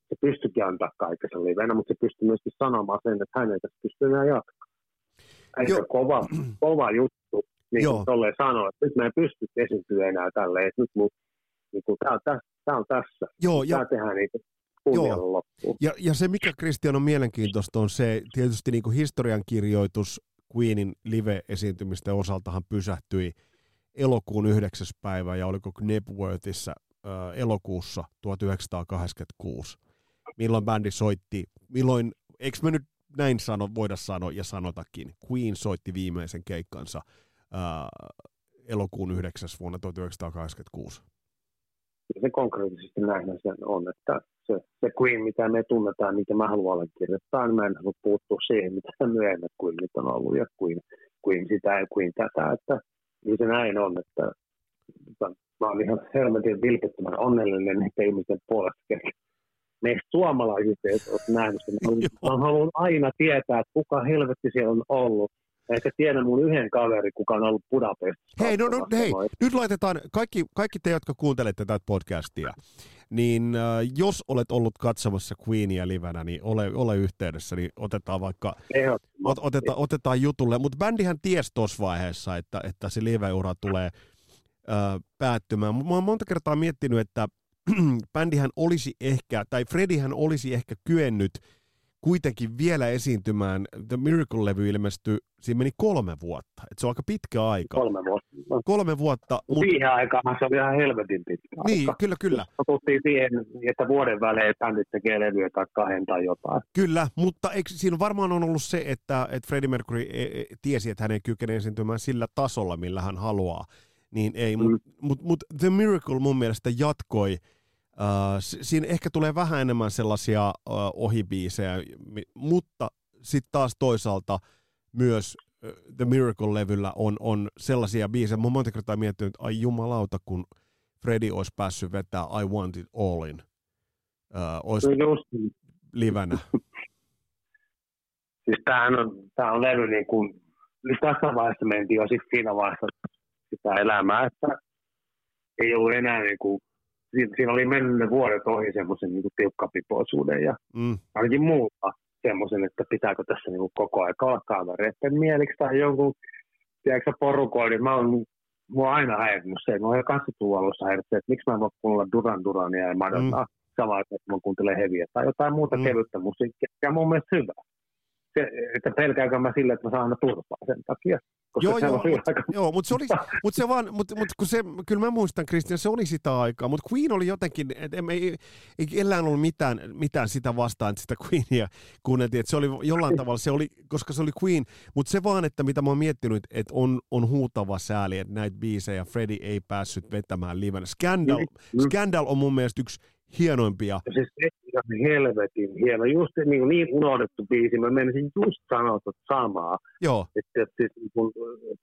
se pystyikin antaa kaikessa livenä, mutta se pystyy myöskin sanomaan sen, että hän ei tässä pysty enää jatkaa. Eikä kova, kova juttu, niin kuin tolleen että nyt mä en pysty esiintyä enää tälleen, että nyt mun, niin kuin, tää, on tässä, tää on tässä. Joo, ja, tehdään niin Joo. Ja, ja se, mikä Kristian on mielenkiintoista, on se tietysti niin historiankirjoitus Queenin live-esiintymisten osaltahan pysähtyi elokuun 9. päivä ja oliko Knebworthissa äh, elokuussa 1986, milloin bändi soitti, milloin, eikö me nyt näin sano, voida sanoa ja sanotakin, Queen soitti viimeisen keikkansa äh, elokuun 9. vuonna 1986 se konkreettisesti näin se on, että se, se Queen, mitä me tunnetaan, mitä mä haluan allekirjoittaa, niin mä en halua puuttua siihen, mitä myöhemmät Queenit on ollut, ja Queen, Queen sitä ja Queen tätä, että niin se näin on, että, että mä oon ihan helmetin vilpittömän onnellinen niiden ihmisten puolesta, meistä suomalaisista ei ole nähnyt sen. Mä, mä halunnut aina tietää, että kuka helvetti siellä on ollut. Ehkä tiedän mun yhden kaveri, kuka on ollut Budapestissa. Hei, no, no hei, nyt laitetaan, kaikki, kaikki te, jotka kuuntelette tätä podcastia, niin äh, jos olet ollut katsomassa Queenia livenä, niin ole, ole yhteydessä, niin otetaan vaikka, ot, otetaan, otetaan jutulle. Mutta bändihän tiesi tuossa vaiheessa, että, että se live-ura tulee äh, päättymään. Mä oon monta kertaa miettinyt, että bändihän olisi ehkä, tai Fredihän olisi ehkä kyennyt kuitenkin vielä esiintymään. The Miracle-levy ilmestyi, siinä meni kolme vuotta. Et se on aika pitkä aika. Kolme vuotta. Kolme vuotta. Mut... Siihen aikaan se oli ihan helvetin pitkä Niin, aika. kyllä, kyllä. Totuttiin siihen, että vuoden välein bändit tekee levyä tai kahden tai jotain. Kyllä, mutta eikö, siinä varmaan on ollut se, että, että Freddie Mercury e, e, tiesi, että hän ei kykene esiintymään sillä tasolla, millä hän haluaa. Niin ei, mm. mutta mut, mut The Miracle mun mielestä jatkoi – siinä ehkä tulee vähän enemmän sellaisia uh, ohibiisejä, mutta sitten taas toisaalta myös uh, The Miracle-levyllä on, on sellaisia biisejä. Mä oon monta kertaa miettinyt, että ai jumalauta, kun Freddy olisi päässyt vetää I Want It Allin. Uh, olisi no just. livenä. siis tämähän on, tämä on levy niin kuin, siis tässä vaiheessa mentiin jo siis siinä vaiheessa sitä elämää, että ei ollut enää niin kuin siinä, siinä oli mennyt vuodet ohi semmoisen niin tiukkapipoisuuden ja mm. ainakin muuta semmoisen, että pitääkö tässä niin kuin koko ajan olla kavereiden mieliksi tai jonkun tiedätkö, porukoin, niin mä oon mua aina häirinyt se, mä oon jo 80 alussa häirinyt että miksi mä en voi kuunnella Duran Durania ja Madonna mm. samaan aikaan, että mä kuuntelen heviä tai jotain muuta mm. kevyttä musiikkia, mikä on mun mielestä hyvä. Että pelkääkö mä sille, että mä saan aina turpaa sen takia. Joo, joo, mut, joo, mutta se, oli, mut se vaan, mut, mut kun se, kyllä mä muistan, Kristian, se oli sitä aikaa, mutta Queen oli jotenkin, että ei, ei, ei kellään ollut mitään, mitään sitä vastaan, että sitä Queenia kuunneltiin, että se oli jollain tavalla, se oli, koska se oli Queen, mutta se vaan, että mitä mä oon miettinyt, että on, on huutava sääli, että näitä biisejä Freddie ei päässyt vetämään livenä. Scandal, mm. Scandal on mun mielestä yksi hienoimpia. Siis ihan helvetin hieno. Just niin, niin unohdettu biisi. Mä menisin just sanoa samaa. Joo. Että, että siis, kun,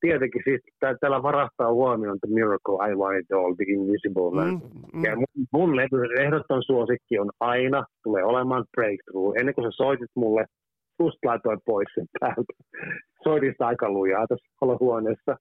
tietenkin siis täällä varastaa huomioon The Miracle, I Want It All, The Invisible Man. Mm, mm. Ja mun, mun ehdoton suosikki on aina, tulee olemaan Breakthrough. Ennen kuin sä soitit mulle, just laitoin pois sen päältä. Soitin sitä aika lujaa tässä huoneessa.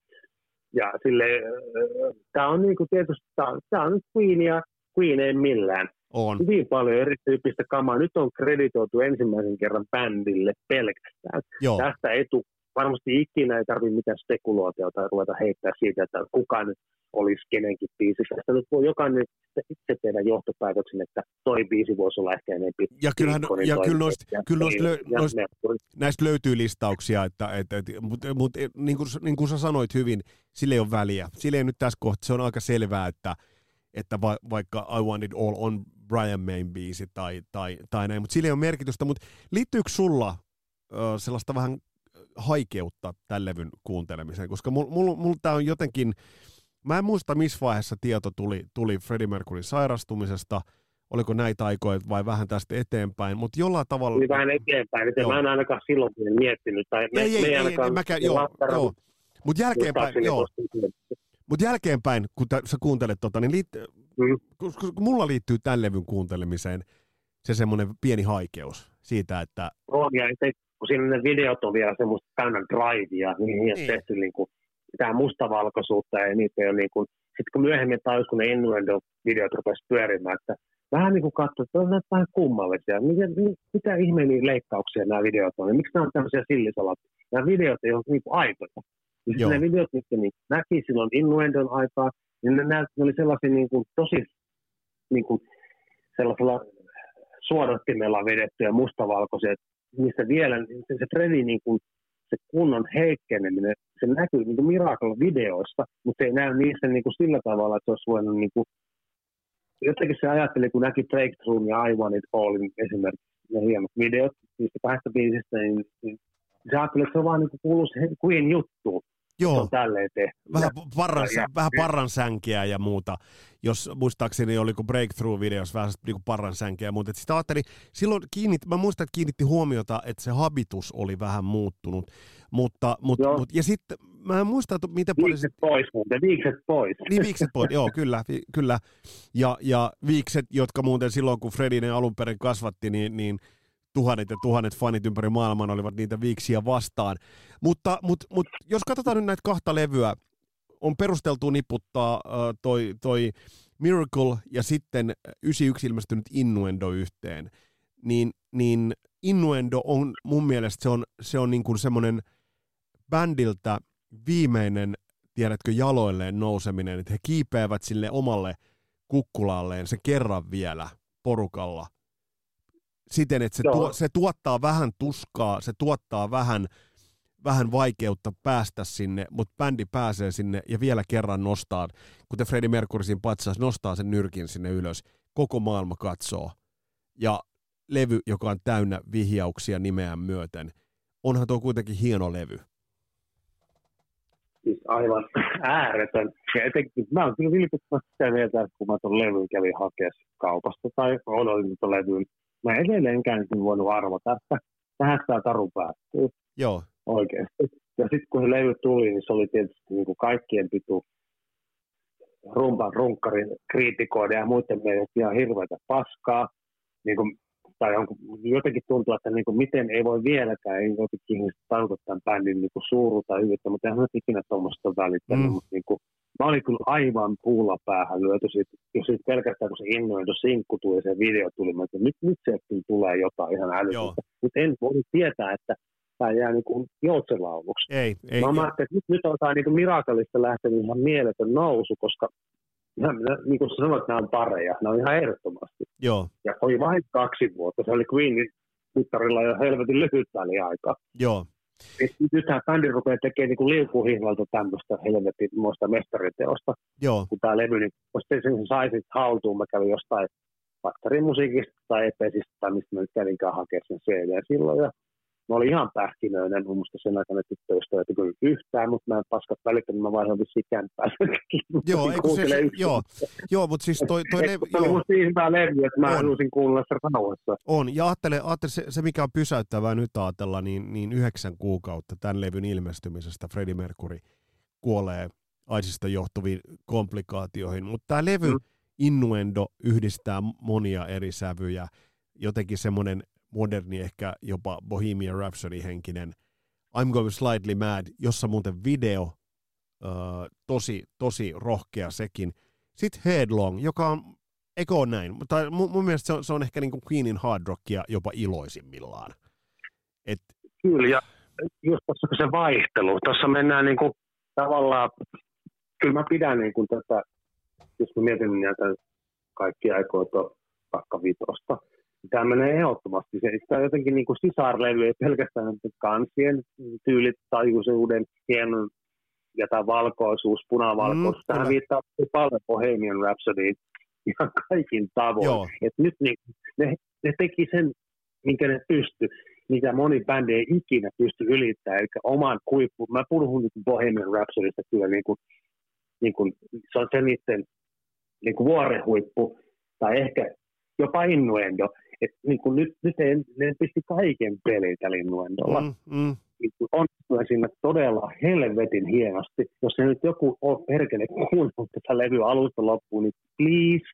Ja sille, äh, tämä on niinku tietysti, tämä on Queenia, Queen ei millään. On. Hyvin paljon erityyppistä kamaa. Nyt on kreditoitu ensimmäisen kerran bändille pelkästään. Joo. Tästä etu varmasti ikinä ei tarvitse mitään spekulaatiota tai ruveta heittää siitä, että kuka nyt olisi kenenkin biisi. Tästä nyt voi jokainen itse tehdä johtopäätöksen, että toi biisi voisi olla ehkä enemmän Ja, kyllähän, ja kyllä, noista, ja, kyllä noista, lö, noista, näistä löytyy listauksia, että, että, että, mutta, mutta niin, kuin, niin kuin sä sanoit hyvin, sille ei ole väliä. Sille ei nyt tässä kohtaa, se on aika selvää, että – että va, vaikka I Want It All on Brian Main biisi tai, tai, tai näin, mutta sillä ei ole merkitystä, mutta liittyykö sulla ö, sellaista vähän haikeutta tämän levyn kuuntelemiseen, koska mulla mul, mul tämä on jotenkin, mä en muista missä vaiheessa tieto tuli, tuli Freddie Mercuryn sairastumisesta, oliko näitä aikoja vai vähän tästä eteenpäin, mutta jollain tavalla... Oli vähän eteenpäin, että mä en ainakaan silloin miettinyt. Tai me, ei, ei, ei, ei, mäkään, joo, joo. Mutta jälkeenpäin, joo. Mutta jälkeenpäin, kun t- sä kuuntelet tota, niin liit- mm. kun, kun mulla liittyy tämän levyn kuuntelemiseen se semmoinen pieni haikeus siitä, että... On, ja se, kun siinä ne videot on vielä semmoista täynnä drivea, niin niihin niin. tehty niin kuin, mitään mustavalkoisuutta, ja niitä ei ole niin kuin, sitten kun myöhemmin tajus, kun ne Innuendo-videot rupesi pyörimään, että vähän niin kuin katsoi, että on vähän kummallisia. Mitä, mitä ihmeen leikkauksia nämä videot on? Miksi nämä on tämmöisiä sillisalat? Nämä videot ei ole niin kuin aitoja. Ja siis ne videot, mitkä niin näki silloin Innuendon aikaa, niin ne, näyt, ne oli sellaisia niin kuin, tosi niin kuin, sellaisella suodattimella vedettyjä mustavalkoisia, missä vielä se, se Freddy niin kuin, se kunnon heikkeneminen, se näkyy niin kuin Miracle-videoista, mutta se ei näy niissä niin kuin sillä tavalla, että se olisi voinut niin kuin, jotenkin se ajatteli, kun näki Breakthrough ja I Want It Allin esimerkiksi ne hienot videot niistä kahdesta biisistä, niin, niin se ajatteli, että se on vaan niin kuin kuuluu Queen juttuun. Joo. on tälleen tehty. Vähän, parran, ja, vähän parran sänkiä ja muuta. Jos muistaakseni oli kuin Breakthrough-videossa vähän niin parran sänkiä ja muuta. Et sitä ajattelin, silloin kiinnitti, mä muistan, että kiinnitti huomiota, että se habitus oli vähän muuttunut. Mutta, mut, mut, ja sitten mä en muista, että miten paljon... Viikset pois muuten, viikset pois. Niin, viikset pois, joo, kyllä, vi, kyllä. Ja, ja viikset, jotka muuten silloin, kun Fredi ne alun perin kasvatti, niin, niin tuhannet ja tuhannet fanit ympäri maailman olivat niitä viiksiä vastaan. Mutta, mutta, mutta jos katsotaan nyt näitä kahta levyä, on perusteltu niputtaa uh, toi, toi Miracle ja sitten 91 ilmestynyt Innuendo yhteen, niin, niin Innuendo on mun mielestä se on, se on niin kuin semmoinen bändiltä viimeinen, tiedätkö, jaloilleen nouseminen, että he kiipeävät sille omalle kukkulalleen se kerran vielä porukalla. Siten, että se, tuo, se tuottaa vähän tuskaa, se tuottaa vähän, vähän vaikeutta päästä sinne, mutta bändi pääsee sinne ja vielä kerran nostaa, kuten Freddie Mercury siinä patsas, nostaa sen nyrkin sinne ylös. Koko maailma katsoo. Ja levy, joka on täynnä vihjauksia nimeään myöten. Onhan tuo kuitenkin hieno levy. Siis aivan ääretön. Ja etenkin, mä oon kyllä vilpittömästi sitä mieltä, kun mä tuon levyn kävin hakea kaupasta tai odotin tuon levyn, mä edelleenkään en voinut arvata, että tähän tämä taru päättyy. Joo. Oikeasti. Ja sitten kun se levy tuli, niin se oli tietysti niin kuin kaikkien pitu rumpan runkkarin kriitikoiden ja muiden mielestä ihan hirveätä paskaa. Niin kuin tai onko, jotenkin tuntuu, että niin kuin, miten ei voi vieläkään, ei jotenkin ihmiset tajuta tämän bändin niin kuin suuruutta hyvyyttä, mutta ole ikinä tuommoista välittänyt, mm. mutta niin kuin, mä olin kyllä aivan puulla päähän lyöty siitä, jos siitä pelkästään kun se innointo sinkku tuli se video tuli, mä että nyt, nyt se tulee jotain ihan älytöntä, mutta en voi tietää, että tämä jää niin kuin joutsenlauluksi. Ei, ei, mä ajattelin, että nyt, nyt alkaa niin kuin Mirakalista lähtenyt ihan mieletön nousu, koska niin kuin sanoit, nämä on pareja, nämä on ihan ehdottomasti. Joo. Ja oli vain kaksi vuotta, se oli Queenin mittarilla jo helvetin lyhyt aikaa. Joo. Nythän bändi rupeaa tekemään niin liukuhihlalta tämmöistä helvetin muista mestariteosta. Joo. Kun tämä levy, niin kun sen saisit haltuun, mä kävin jostain musiikista tai epesistä tai mistä mä nyt kävinkään hakemaan sen CD silloin. Ja mä olin ihan pähkinöinen, mun muista sen aikana tyttöystävä, että kyllä yhtään, mutta mä en paskat välittänyt, mä vaihdon vissiin kämppää. Joo, eikö se, se joo, joo, mutta siis toi, toi levy... Se oli musta niin hyvä levy, että mä on. halusin kuunnella sitä rauhassa. On, ja ajattele, ajattele se, se, mikä on pysäyttävää nyt ajatella, niin, niin yhdeksän kuukautta tämän levyn ilmestymisestä Freddie Mercury kuolee aisista johtuviin komplikaatioihin, mutta tämä levy mm. Innuendo yhdistää monia eri sävyjä, jotenkin semmoinen moderni, ehkä jopa Bohemian Rhapsody-henkinen I'm Going Slightly Mad, jossa muuten video, uh, tosi, tosi rohkea sekin. Sitten Headlong, joka on, eikö ole näin? Tai mun, mun mielestä se on, se on ehkä niin kuin Queenin hard rockia jopa iloisimmillaan. Et... Kyllä, ja just tuossa se vaihtelu, tuossa mennään niin kuin tavallaan, kyllä mä pidän niin kuin tätä, jos mä mietin näitä kaikki aikoita vaikka vitosta, tämä menee ehdottomasti. Se, sitä jotenkin niin kuin sisarlevy, ei pelkästään kansien tyylit, tajuisuuden, hienon ja tämä valkoisuus, punavalkoisuus. Mm, Tähän viittaa paljon Bohemian Rhapsodyin ihan kaikin tavoin. Et nyt niin, ne, ne teki sen, minkä ne pysty, mitä moni bändi ei ikinä pysty ylittämään, eli oman kuippu. Mä puhun nyt Bohemian Rhapsodista kyllä, niin kuin, niin kuin, se on se niiden niin kuin vuorehuippu, tai ehkä jopa innuendo. Et niin kuin nyt, nyt ei, ne pisti kaiken pelitä linnuendolla. Mm, mm. Niin onnistui siinä todella helvetin hienosti. Jos se nyt joku on perkele kuunnellut tätä levyä alusta loppuun, niin please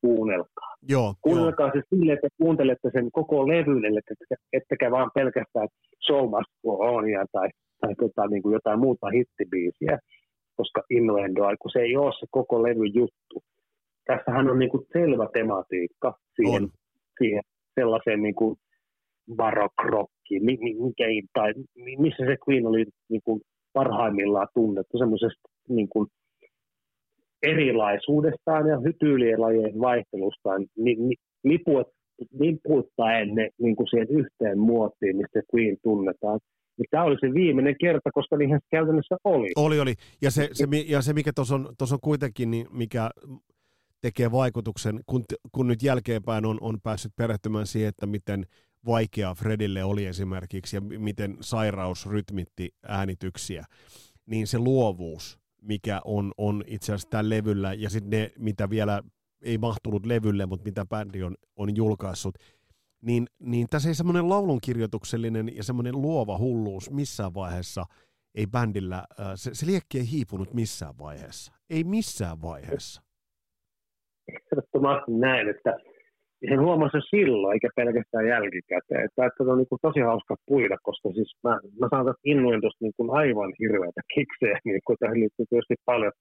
kuunnelkaa. Joo, kuunnelkaa jo. se sille, että kuuntelette sen koko levyn, ettekä, ettekä vaan pelkästään Show Must Go Onia tai, tai tota, niin kuin jotain muuta hittibiisiä, koska Innuendoa, kun se ei ole se koko levy juttu. Tässähän on niin kuin selvä tematiikka siihen, on siihen sellaiseen niin kuin barokrokkiin, mikä, tai missä se Queen oli niin kuin parhaimmillaan tunnettu, semmoisesta niin kuin erilaisuudestaan ja tyylien vaihtelustaan, niin, niin lipuet, lipuuttaen ne niin kuin siihen yhteen muottiin, mistä Queen tunnetaan. Tämä oli se viimeinen kerta, koska niinhän se käytännössä oli. Oli, oli. Ja se, se, ja se mikä tuossa on, on kuitenkin, niin mikä tekee vaikutuksen, kun, kun nyt jälkeenpäin on, on päässyt perehtymään siihen, että miten vaikea Fredille oli esimerkiksi ja miten sairaus rytmitti äänityksiä, niin se luovuus, mikä on, on itse asiassa tällä levyllä ja sitten ne, mitä vielä ei mahtunut levylle, mutta mitä bändi on, on julkaissut, niin, niin tässä ei semmoinen laulunkirjoituksellinen ja semmoinen luova hulluus missään vaiheessa ei bändillä, se, se liekki ei hiipunut missään vaiheessa. Ei missään vaiheessa. Ehdottomasti näin, että sen huomasi silloin, eikä pelkästään jälkikäteen. Että, että on niin kuin tosi hauska puida, koska siis mä, mä saan tästä innoin tuosta niin kuin aivan hirveätä kiksejä, niin kuin tähän liittyy tietysti paljon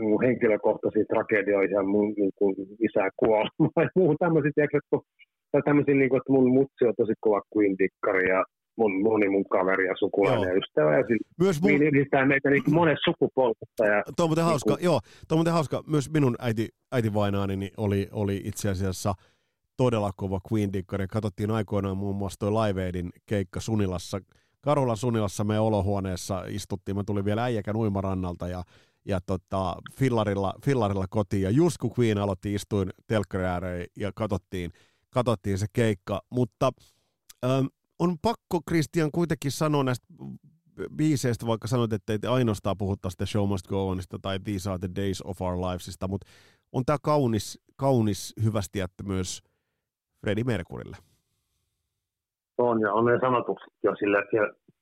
mun henkilökohtaisia tragedioita ja mun niin kuin isä kuolema ja muu tämmöisiä, tai tämmöisiä, niin kuin, että mun mutsi on tosi kova Queen-dikkari ja mun, moni mun kaveri ja sukulainen ja ystävä. Ja sillä, Myös mun... yhdistää meitä niin monessa sukupolvessa. Ja, tuo on muuten niin hauska, kun... joo, tuo on muuten hauska. Myös minun äiti, äiti vainaani niin oli, oli itse asiassa todella kova Queen-dikkari. Katsottiin aikoinaan muun muassa toi Live Aidin keikka Sunilassa. Karolan Sunilassa me olohuoneessa istuttiin. Mä tulin vielä äijäkän uimarannalta ja ja tota, fillarilla, fillarilla kotiin. Ja just kun Queen aloitti, istuin telkkari ja katsottiin, katsottiin se keikka. Mutta ähm, on pakko, Christian, kuitenkin sanoa näistä biiseistä, vaikka sanoit, että ei ainoastaan puhuta sitä Show Must Go Onista tai These Are the Days of Our Livesista, mutta on tämä kaunis, kaunis hyvästi että myös Freddie Mercurylle. On, ja on ne sanotukset jo sille, että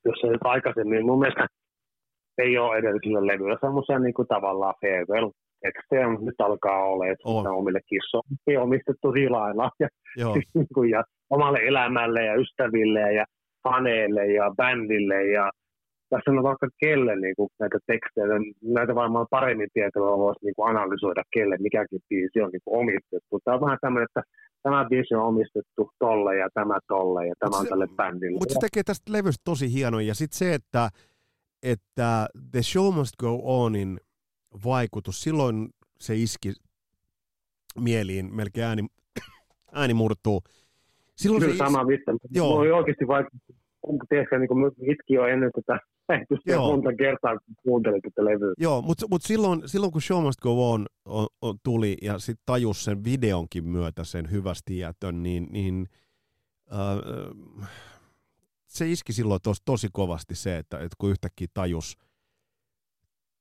jos se nyt aikaisemmin, mun mielestä ei ole edellisillä levyillä semmoisia niin kuin tavallaan farewell tekstejä, mutta nyt alkaa olla, että on. omille kissoille omistettu lailla ja, niin kuin, ja omalle elämälle ja ystäville ja faneille ja bändille ja tässä on vaikka kelle niin kuin näitä tekstejä, näitä varmaan paremmin tietoa voisi niin kuin analysoida, kelle mikäkin biisi on niin kuin omistettu. Tämä on vähän tämmöinen, että tämä biisi on omistettu tolle ja tämä tolle ja tämä mut on se, tälle bändille. Mutta se tekee tästä levystä tosi hienoa ja sitten se, että, että The Show Must Go Onin vaikutus, silloin se iski mieliin, melkein ääni, ääni murtuu. Silloin Kyllä se sama vittu. Joo. Voi oikeasti vaikka, kun tiedätkö, niin itki jo ennen tätä lähetystä monta kertaa, kun kuuntelin tätä levyä. Joo, mutta mut silloin, silloin kun Show Must Go On, on, on tuli ja sitten tajus sen videonkin myötä sen hyvästi jätön, niin, niin äh, se iski silloin tos, tosi kovasti se, että, että kun yhtäkkiä tajus,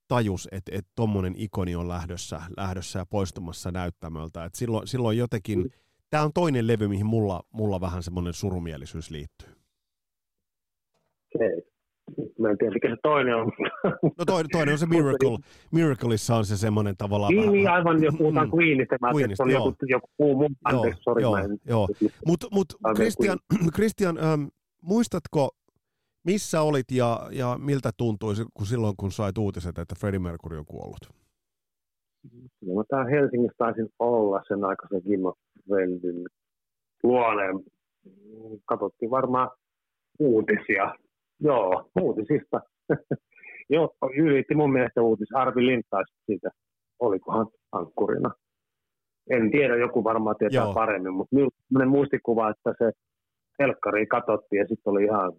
tajus että että tuommoinen ikoni on lähdössä, lähdössä ja poistumassa näyttämöltä. Et silloin, silloin jotenkin, mm. tämä on toinen levy, mihin mulla, mulla vähän semmoinen surumielisyys liittyy. Okay. Mä en tiedä, mikä se toinen on. No toinen, toinen on se Miracle. Miracleissa on se semmoinen tavallaan... Niin, niin aivan, jos puhutaan mm, Queenista. Mä Queenista, on joku, joku muu mun. Anteeksi, sorry, joo, joo. Mutta mut, Christian, Christian ähm, muistatko, missä olit ja, ja miltä tuntui kun silloin, kun sait uutiset, että Freddie Mercury on kuollut? No, täällä Helsingissä taisin olla sen aikaisen Kimmo Veldin luoneen. Katsottiin varmaan uutisia. Joo, uutisista. Joo, ylitti mun mielestä uutis. Arvi Lintais siitä, olikohan ankkurina. En tiedä, joku varmaan tietää Joo. paremmin, mutta minulla muistikuva, että se helkkari katsottiin ja sitten oli ihan,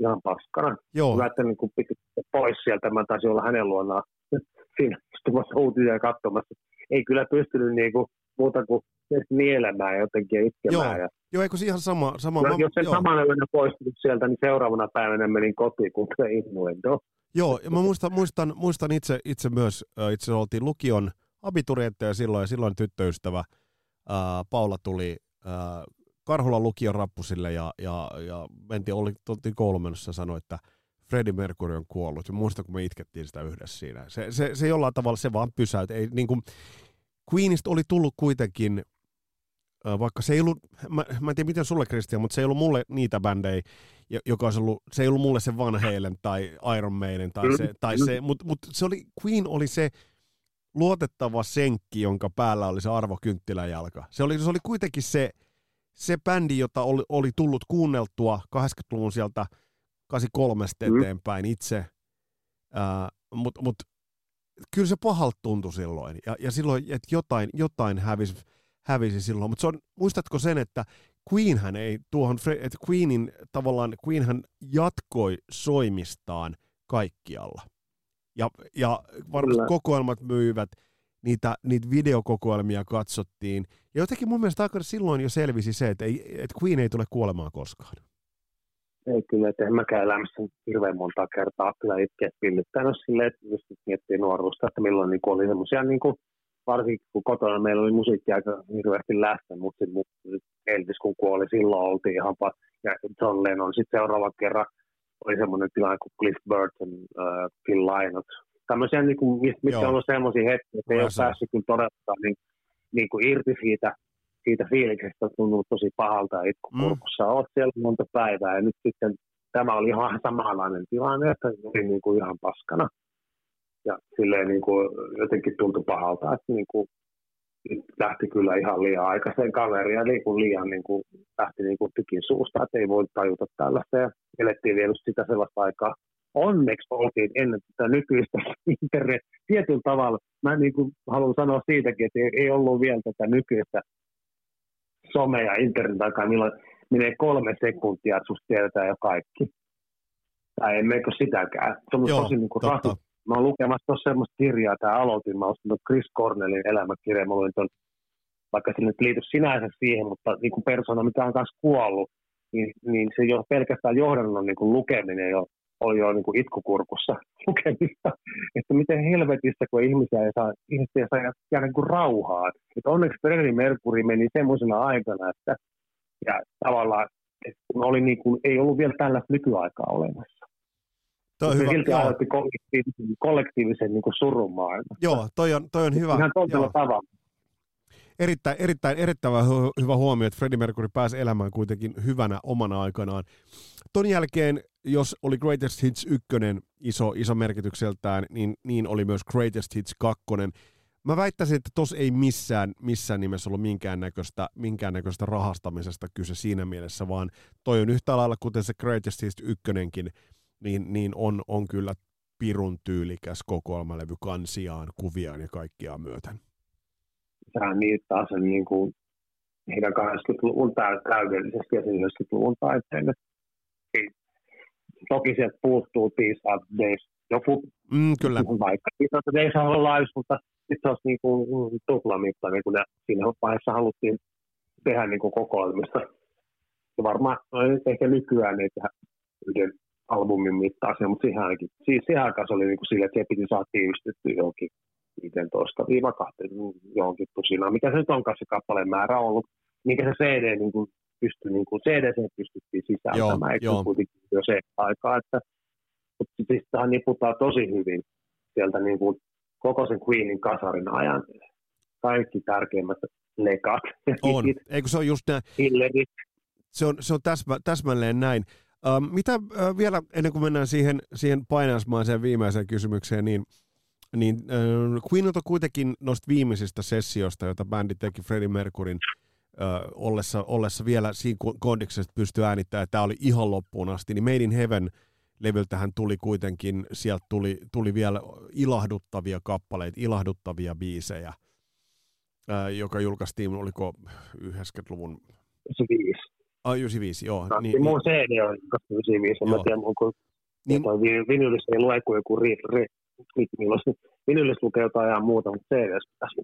ihan paskana. Joo. Mä että niin piti pois sieltä, mä taisin olla hänen luonaan siinä istumassa uutisia katsomassa. Ei kyllä pystynyt niin kuin, muuta kuin nielemään jotenkin ja itkemään. Joo, ja... joo eikö se ihan sama? sama no, jos sen joo. samana yönä poistunut sieltä, niin seuraavana päivänä menin kotiin, kun se innuendo. Joo, ja mä muistan, muistan, muistan itse, itse myös, itse oltiin lukion abiturientteja silloin, ja silloin tyttöystävä ää, Paula tuli ää, Karhulan lukion rappusille ja, ja, ja mentiin, oli, oltiin koulumenossa ja sanoi, että Freddie Mercury on kuollut. Ja muistan, kun me itkettiin sitä yhdessä siinä. Se, se, se jollain tavalla se vaan pysäyt. Ei, niin kuin, Queenista oli tullut kuitenkin, vaikka se ei ollut, mä, mä en tiedä miten sulle Christian, mutta se ei ollut mulle niitä bändejä, joka olisi ollut, se ei ollut mulle se Van Halen tai Iron Maiden tai se, tai se mutta mut se oli, Queen oli se luotettava senkki, jonka päällä oli se Arvo Kynttiläjalka. Se oli, se oli kuitenkin se, se bändi, jota oli, oli tullut kuunneltua 80-luvun sieltä 83 mm. eteenpäin itse, mutta mut, kyllä se pahalta tuntui silloin, ja, ja silloin, että jotain, jotain hävisi, hävisi silloin, mutta muistatko sen, että Queenhän ei tuohon, että Queenin tavallaan, Queenhän jatkoi soimistaan kaikkialla. Ja, ja varmasti kokoelmat myivät, niitä, niitä videokokoelmia katsottiin. Ja jotenkin mun mielestä aika silloin jo selvisi se, että, ei, että Queen ei tule kuolemaan koskaan. Ei kyllä, että en mäkään elämässä hirveän monta kertaa kyllä itse pillittänyt silleen, että just miettii nuoruusta, että milloin niin oli semmoisia, niin varsinkin kun kotona meillä oli musiikki aika hirveästi läsnä, mutta sitten Elvis kun kuoli, silloin oltiin ihan pa- ja John Lennon sitten seuraavan kerran oli semmoinen tilanne kuin Cliff Burton, uh, Phil Lynott. Tämmöisiä, niin kuin, mitkä on ollut semmoisia hetkiä, että ei ole päässyt kyllä todella niin, niin kuin irti siitä, siitä fiiliksestä, on tuntunut tosi pahalta ja itkukurkussa. Mm. Olet siellä monta päivää ja nyt sitten tämä oli ihan samanlainen tilanne, että oli niin kuin ihan paskana. Ja silleen niin kuin jotenkin tuntui pahalta, että niin kuin lähti kyllä ihan liian aikaisen kaveria, niin kuin liian niin kuin, lähti niin kuin tykin suusta, että ei voi tajuta tällaista. Ja elettiin vielä sitä sellaista aikaa. Onneksi oltiin ennen tätä nykyistä internet tietyllä tavalla. Mä niin kuin haluan sanoa siitäkin, että ei, ei ollut vielä tätä nykyistä some- ja internet aikaa, milloin menee kolme sekuntia, että susta tiedetään jo kaikki. Tai emmekö sitäkään. Se on Joo, tosi niin kuin Mä oon lukemassa tuossa semmoista kirjaa, tämä aloitin, mä ostin Chris Cornellin elämäkirja, mä luin ton, vaikka se nyt liity sinänsä siihen, mutta niin kuin persona, mikä on kanssa kuollut, niin, niin se jo pelkästään johdannon niin kuin lukeminen jo, oli jo niin kuin itkukurkussa lukemista, että miten helvetissä, kun ihmisiä ei saa, ihmisiä saa jäädä niin kuin rauhaan. Että onneksi Freddie Mercury meni semmoisena aikana, että ja tavallaan, että kun oli niin kuin, ei ollut vielä tällaista nykyaikaa olemassa. Toi on hyvä. Silti aloitti kollektiivisen, kollektiivisen niin surun maailman. Joo, toi on, toi on hyvä. Ihan toisella tavalla. Erittäin, erittäin, erittäin hyvä huomio, että Freddie Mercury pääsi elämään kuitenkin hyvänä omana aikanaan. Ton jälkeen, jos oli Greatest Hits 1 iso, iso merkitykseltään, niin, niin oli myös Greatest Hits 2. Mä väittäisin, että tos ei missään, missään nimessä ollut minkäännäköistä, minkäännäköistä rahastamisesta kyse siinä mielessä, vaan toi on yhtä lailla, kuten se Greatest Hits 1 niin, niin on, on kyllä pirun tyylikäs kokoelmalevy kansiaan, kuviaan ja kaikkiaan myöten. Sehän taas on niin kuin heidän 80-luvun täydellisesti ja 90-luvun taiteelle. Toki sieltä puuttuu Out Days. Joku, mm, kyllä. vaikka Peace Out Days on ollut live, mutta sitten se olisi niin kuin tuplamittainen, kun ne, siinä vaiheessa haluttiin tehdä niin kuin kokoelmista. Ja varmaan no, ehkä nykyään ei tehdä yhden albumin mittaisia, mutta siihen, ainakin, siis siihen aikaan se oli niin kuin sille, että se piti saada tiivistettyä johonkin 15-20 johonkin tusinaan, mikä se nyt onkaan se kappaleen määrä ollut, mikä se CD niin kuin pystyi, niin kuin CD se pystyttiin sisältämään, eikö kuitenkin jo se aikaa, että mutta siis tähän niputaan tosi hyvin sieltä niin kuin koko sen Queenin kasarin ajan kaikki tärkeimmät lekat. On, eikö se ole just näin? Se on, se on täsmä, täsmälleen näin. Ähm, mitä äh, vielä, ennen kuin mennään siihen, siihen painasmaiseen viimeiseen kysymykseen, niin, niin äh, Queenilta kuitenkin noista viimeisistä sessioista, joita bändi teki Freddie Mercuryn äh, ollessa, ollessa vielä siinä kondiksessa, pystyy äänittämään, että tämä oli ihan loppuun asti, niin Made in Heaven levyltähän tuli kuitenkin, sieltä tuli, tuli vielä ilahduttavia kappaleita, ilahduttavia biisejä, ää, joka julkaistiin, oliko 90-luvun... 95. Ah, 95, joo. No, niin, mun niin, CD on 95, en mä tiedä, onko niin, vinylissä ei lue kuin joku ri, ri, vinylissä lukee jotain ihan muuta, mutta CD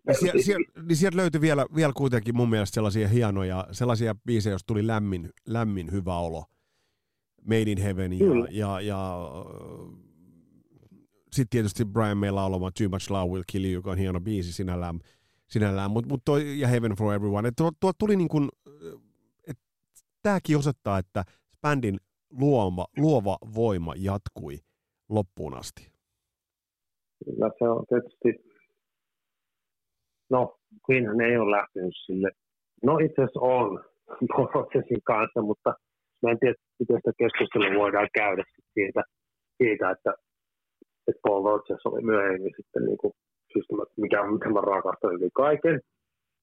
niin, siellä, siellä, niin sieltä löytyi vielä, vielä kuitenkin mun mielestä sellaisia hienoja, sellaisia biisejä, jos tuli lämmin, lämmin hyvä olo. Made in Heaven ja, ja, ja, ja sitten tietysti Brian May laulama Too Much Love Will Kill You, joka on hieno biisi sinällään, sinällään. Mut, mut toi, ja Heaven for Everyone. Tuo, tuo tuli niin kuin, tämäkin osoittaa, että bändin luoma, luova voima jatkui loppuun asti. Kyllä se on tietysti, no Queenhän ei ole lähtenyt sille, no itse asiassa on prosessin kanssa, mutta mä en tiedä, miten sitä keskustelua voidaan käydä siitä, siitä että, että Paul Rodgers oli myöhemmin sitten niin kuin, mikä, mikä mä rakastan yli kaiken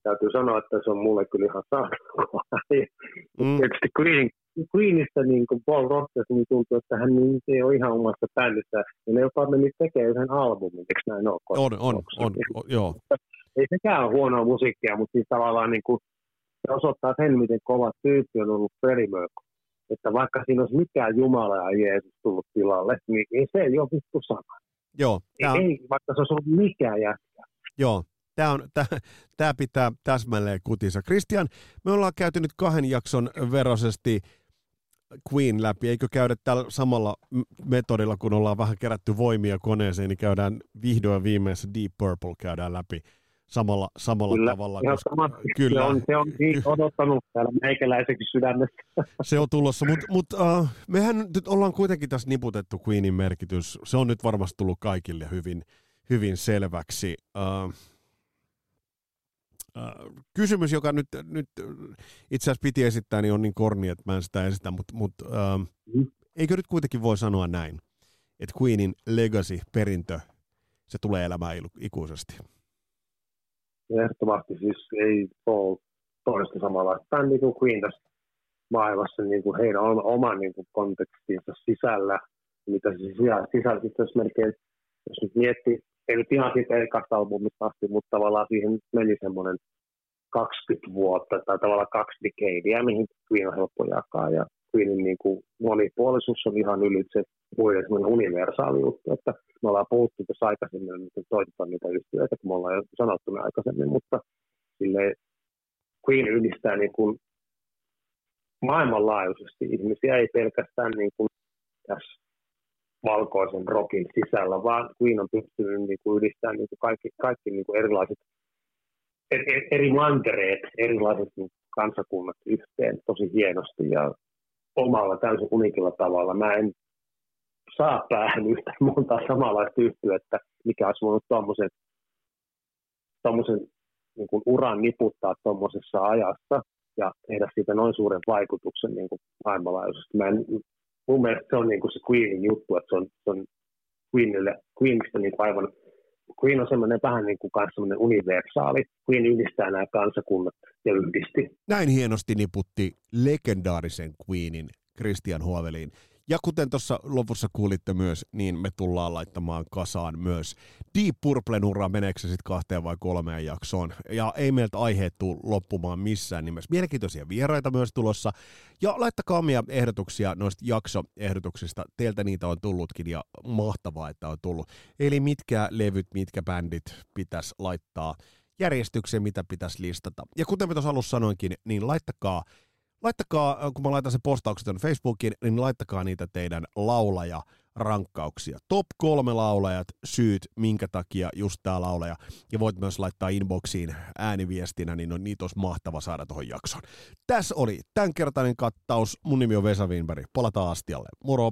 täytyy sanoa, että se on mulle kyllä ihan saatavaa. mm. Tietysti Queen, Queenistä niin kuin Paul Rodgers, niin tuntuu, että hän niin, ei ole ihan omassa bändissä. Ja ne jopa meni tekemään yhden albumin, eikö näin ole? On, on, on, on, joo. Ei sekään ole huonoa musiikkia, mutta siis tavallaan niin kuin, se osoittaa sen, miten kova tyyppi on ollut Freddie Mercury. Että vaikka siinä olisi mikään Jumala ja Jeesus tullut tilalle, niin ei se ei ole vittu sama. Joo. Ei, on... ei, vaikka se olisi ollut mikään jätkä. Joo, Tämä, on, tämä, tämä pitää täsmälleen kutissa. Christian, me ollaan käyty nyt kahden jakson veroisesti Queen läpi. Eikö käydä tällä samalla metodilla, kun ollaan vähän kerätty voimia koneeseen, niin käydään vihdoin viimeisessä Deep Purple käydään läpi samalla, samalla Kyllä, tavalla. koska- sama. kyllä, Se on, se on niin odottanut täällä meikäläiseksi sydämessä. se on tulossa, mutta mut, uh, mehän nyt ollaan kuitenkin tässä niputettu Queenin merkitys. Se on nyt varmasti tullut kaikille hyvin, hyvin selväksi. Uh, kysymys, joka nyt, nyt itse asiassa piti esittää, niin on niin korni, että mä en sitä esitä, mutta mut, Mm. eikö nyt kuitenkin voi sanoa näin, että Queenin legacy, perintö, se tulee elämään ikuisesti. Ehdottomasti siis ei ole toista samanlaista bändiä kuin Queen tässä maailmassa niin kuin heidän oma- oman niin kuin kontekstinsa sisällä, mitä se sisällä, sisällä jos melkein, jos nyt miettii, ei nyt ihan siitä ekasta albumista asti, mutta tavallaan siihen meni semmoinen 20 vuotta tai tavallaan kaksi decadea, mihin Queen on helppo jakaa. Ja Queenin niin kuin monipuolisuus on ihan ylitse muiden semmoinen universaali juttu, että me ollaan puhuttu tässä aikaisemmin, että toitetaan niitä yhtiöitä, kun me ollaan jo sanottu ne aikaisemmin, mutta silleen Queen yhdistää niin kuin maailmanlaajuisesti ihmisiä, ei pelkästään niin kuin tässä valkoisen rockin sisällä, vaan Queen on pystynyt niin kuin yhdistämään niin kuin kaikki, kaikki niin kuin erilaiset eri, eri mantereet, erilaiset niin kansakunnat yhteen tosi hienosti ja omalla täysin unikilla tavalla. Mä en saa päähän yhtä monta samanlaista yhtyettä, mikä olisi voinut tuommoisen tommosen, niin kuin uran niputtaa tuommoisessa ajassa ja tehdä siitä noin suuren vaikutuksen niin kuin maailmanlaajuisesti. Mä en, mun mielestä se on niin kuin se Queenin juttu, että se on, se on Queenille, Queenista niin kuin aivan, Queen on semmoinen vähän niin kuin kanssa semmoinen universaali. Queen yhdistää nämä kansakunnat ja yhdisti. Näin hienosti niputti legendaarisen Queenin Christian Huoveliin. Ja kuten tuossa lopussa kuulitte myös, niin me tullaan laittamaan kasaan myös Deep Purplen uraa, meneekö se sitten kahteen vai kolmeen jaksoon. Ja ei meiltä aiheet tule loppumaan missään nimessä. Mielenkiintoisia vieraita myös tulossa. Ja laittakaa omia ehdotuksia noista jaksoehdotuksista. Teiltä niitä on tullutkin ja mahtavaa, että on tullut. Eli mitkä levyt, mitkä bändit pitäisi laittaa järjestykseen, mitä pitäisi listata. Ja kuten mä tuossa alussa sanoinkin, niin laittakaa laittakaa, kun mä laitan sen postaukset tuonne Facebookiin, niin laittakaa niitä teidän laulaja rankkauksia. Top kolme laulajat, syyt, minkä takia just tää laulaja. Ja voit myös laittaa inboxiin ääniviestinä, niin on, niitä olisi mahtava saada tuohon jaksoon. Tässä oli tämänkertainen kattaus. Mun nimi on Vesa Winberg. Palataan astialle. Moro!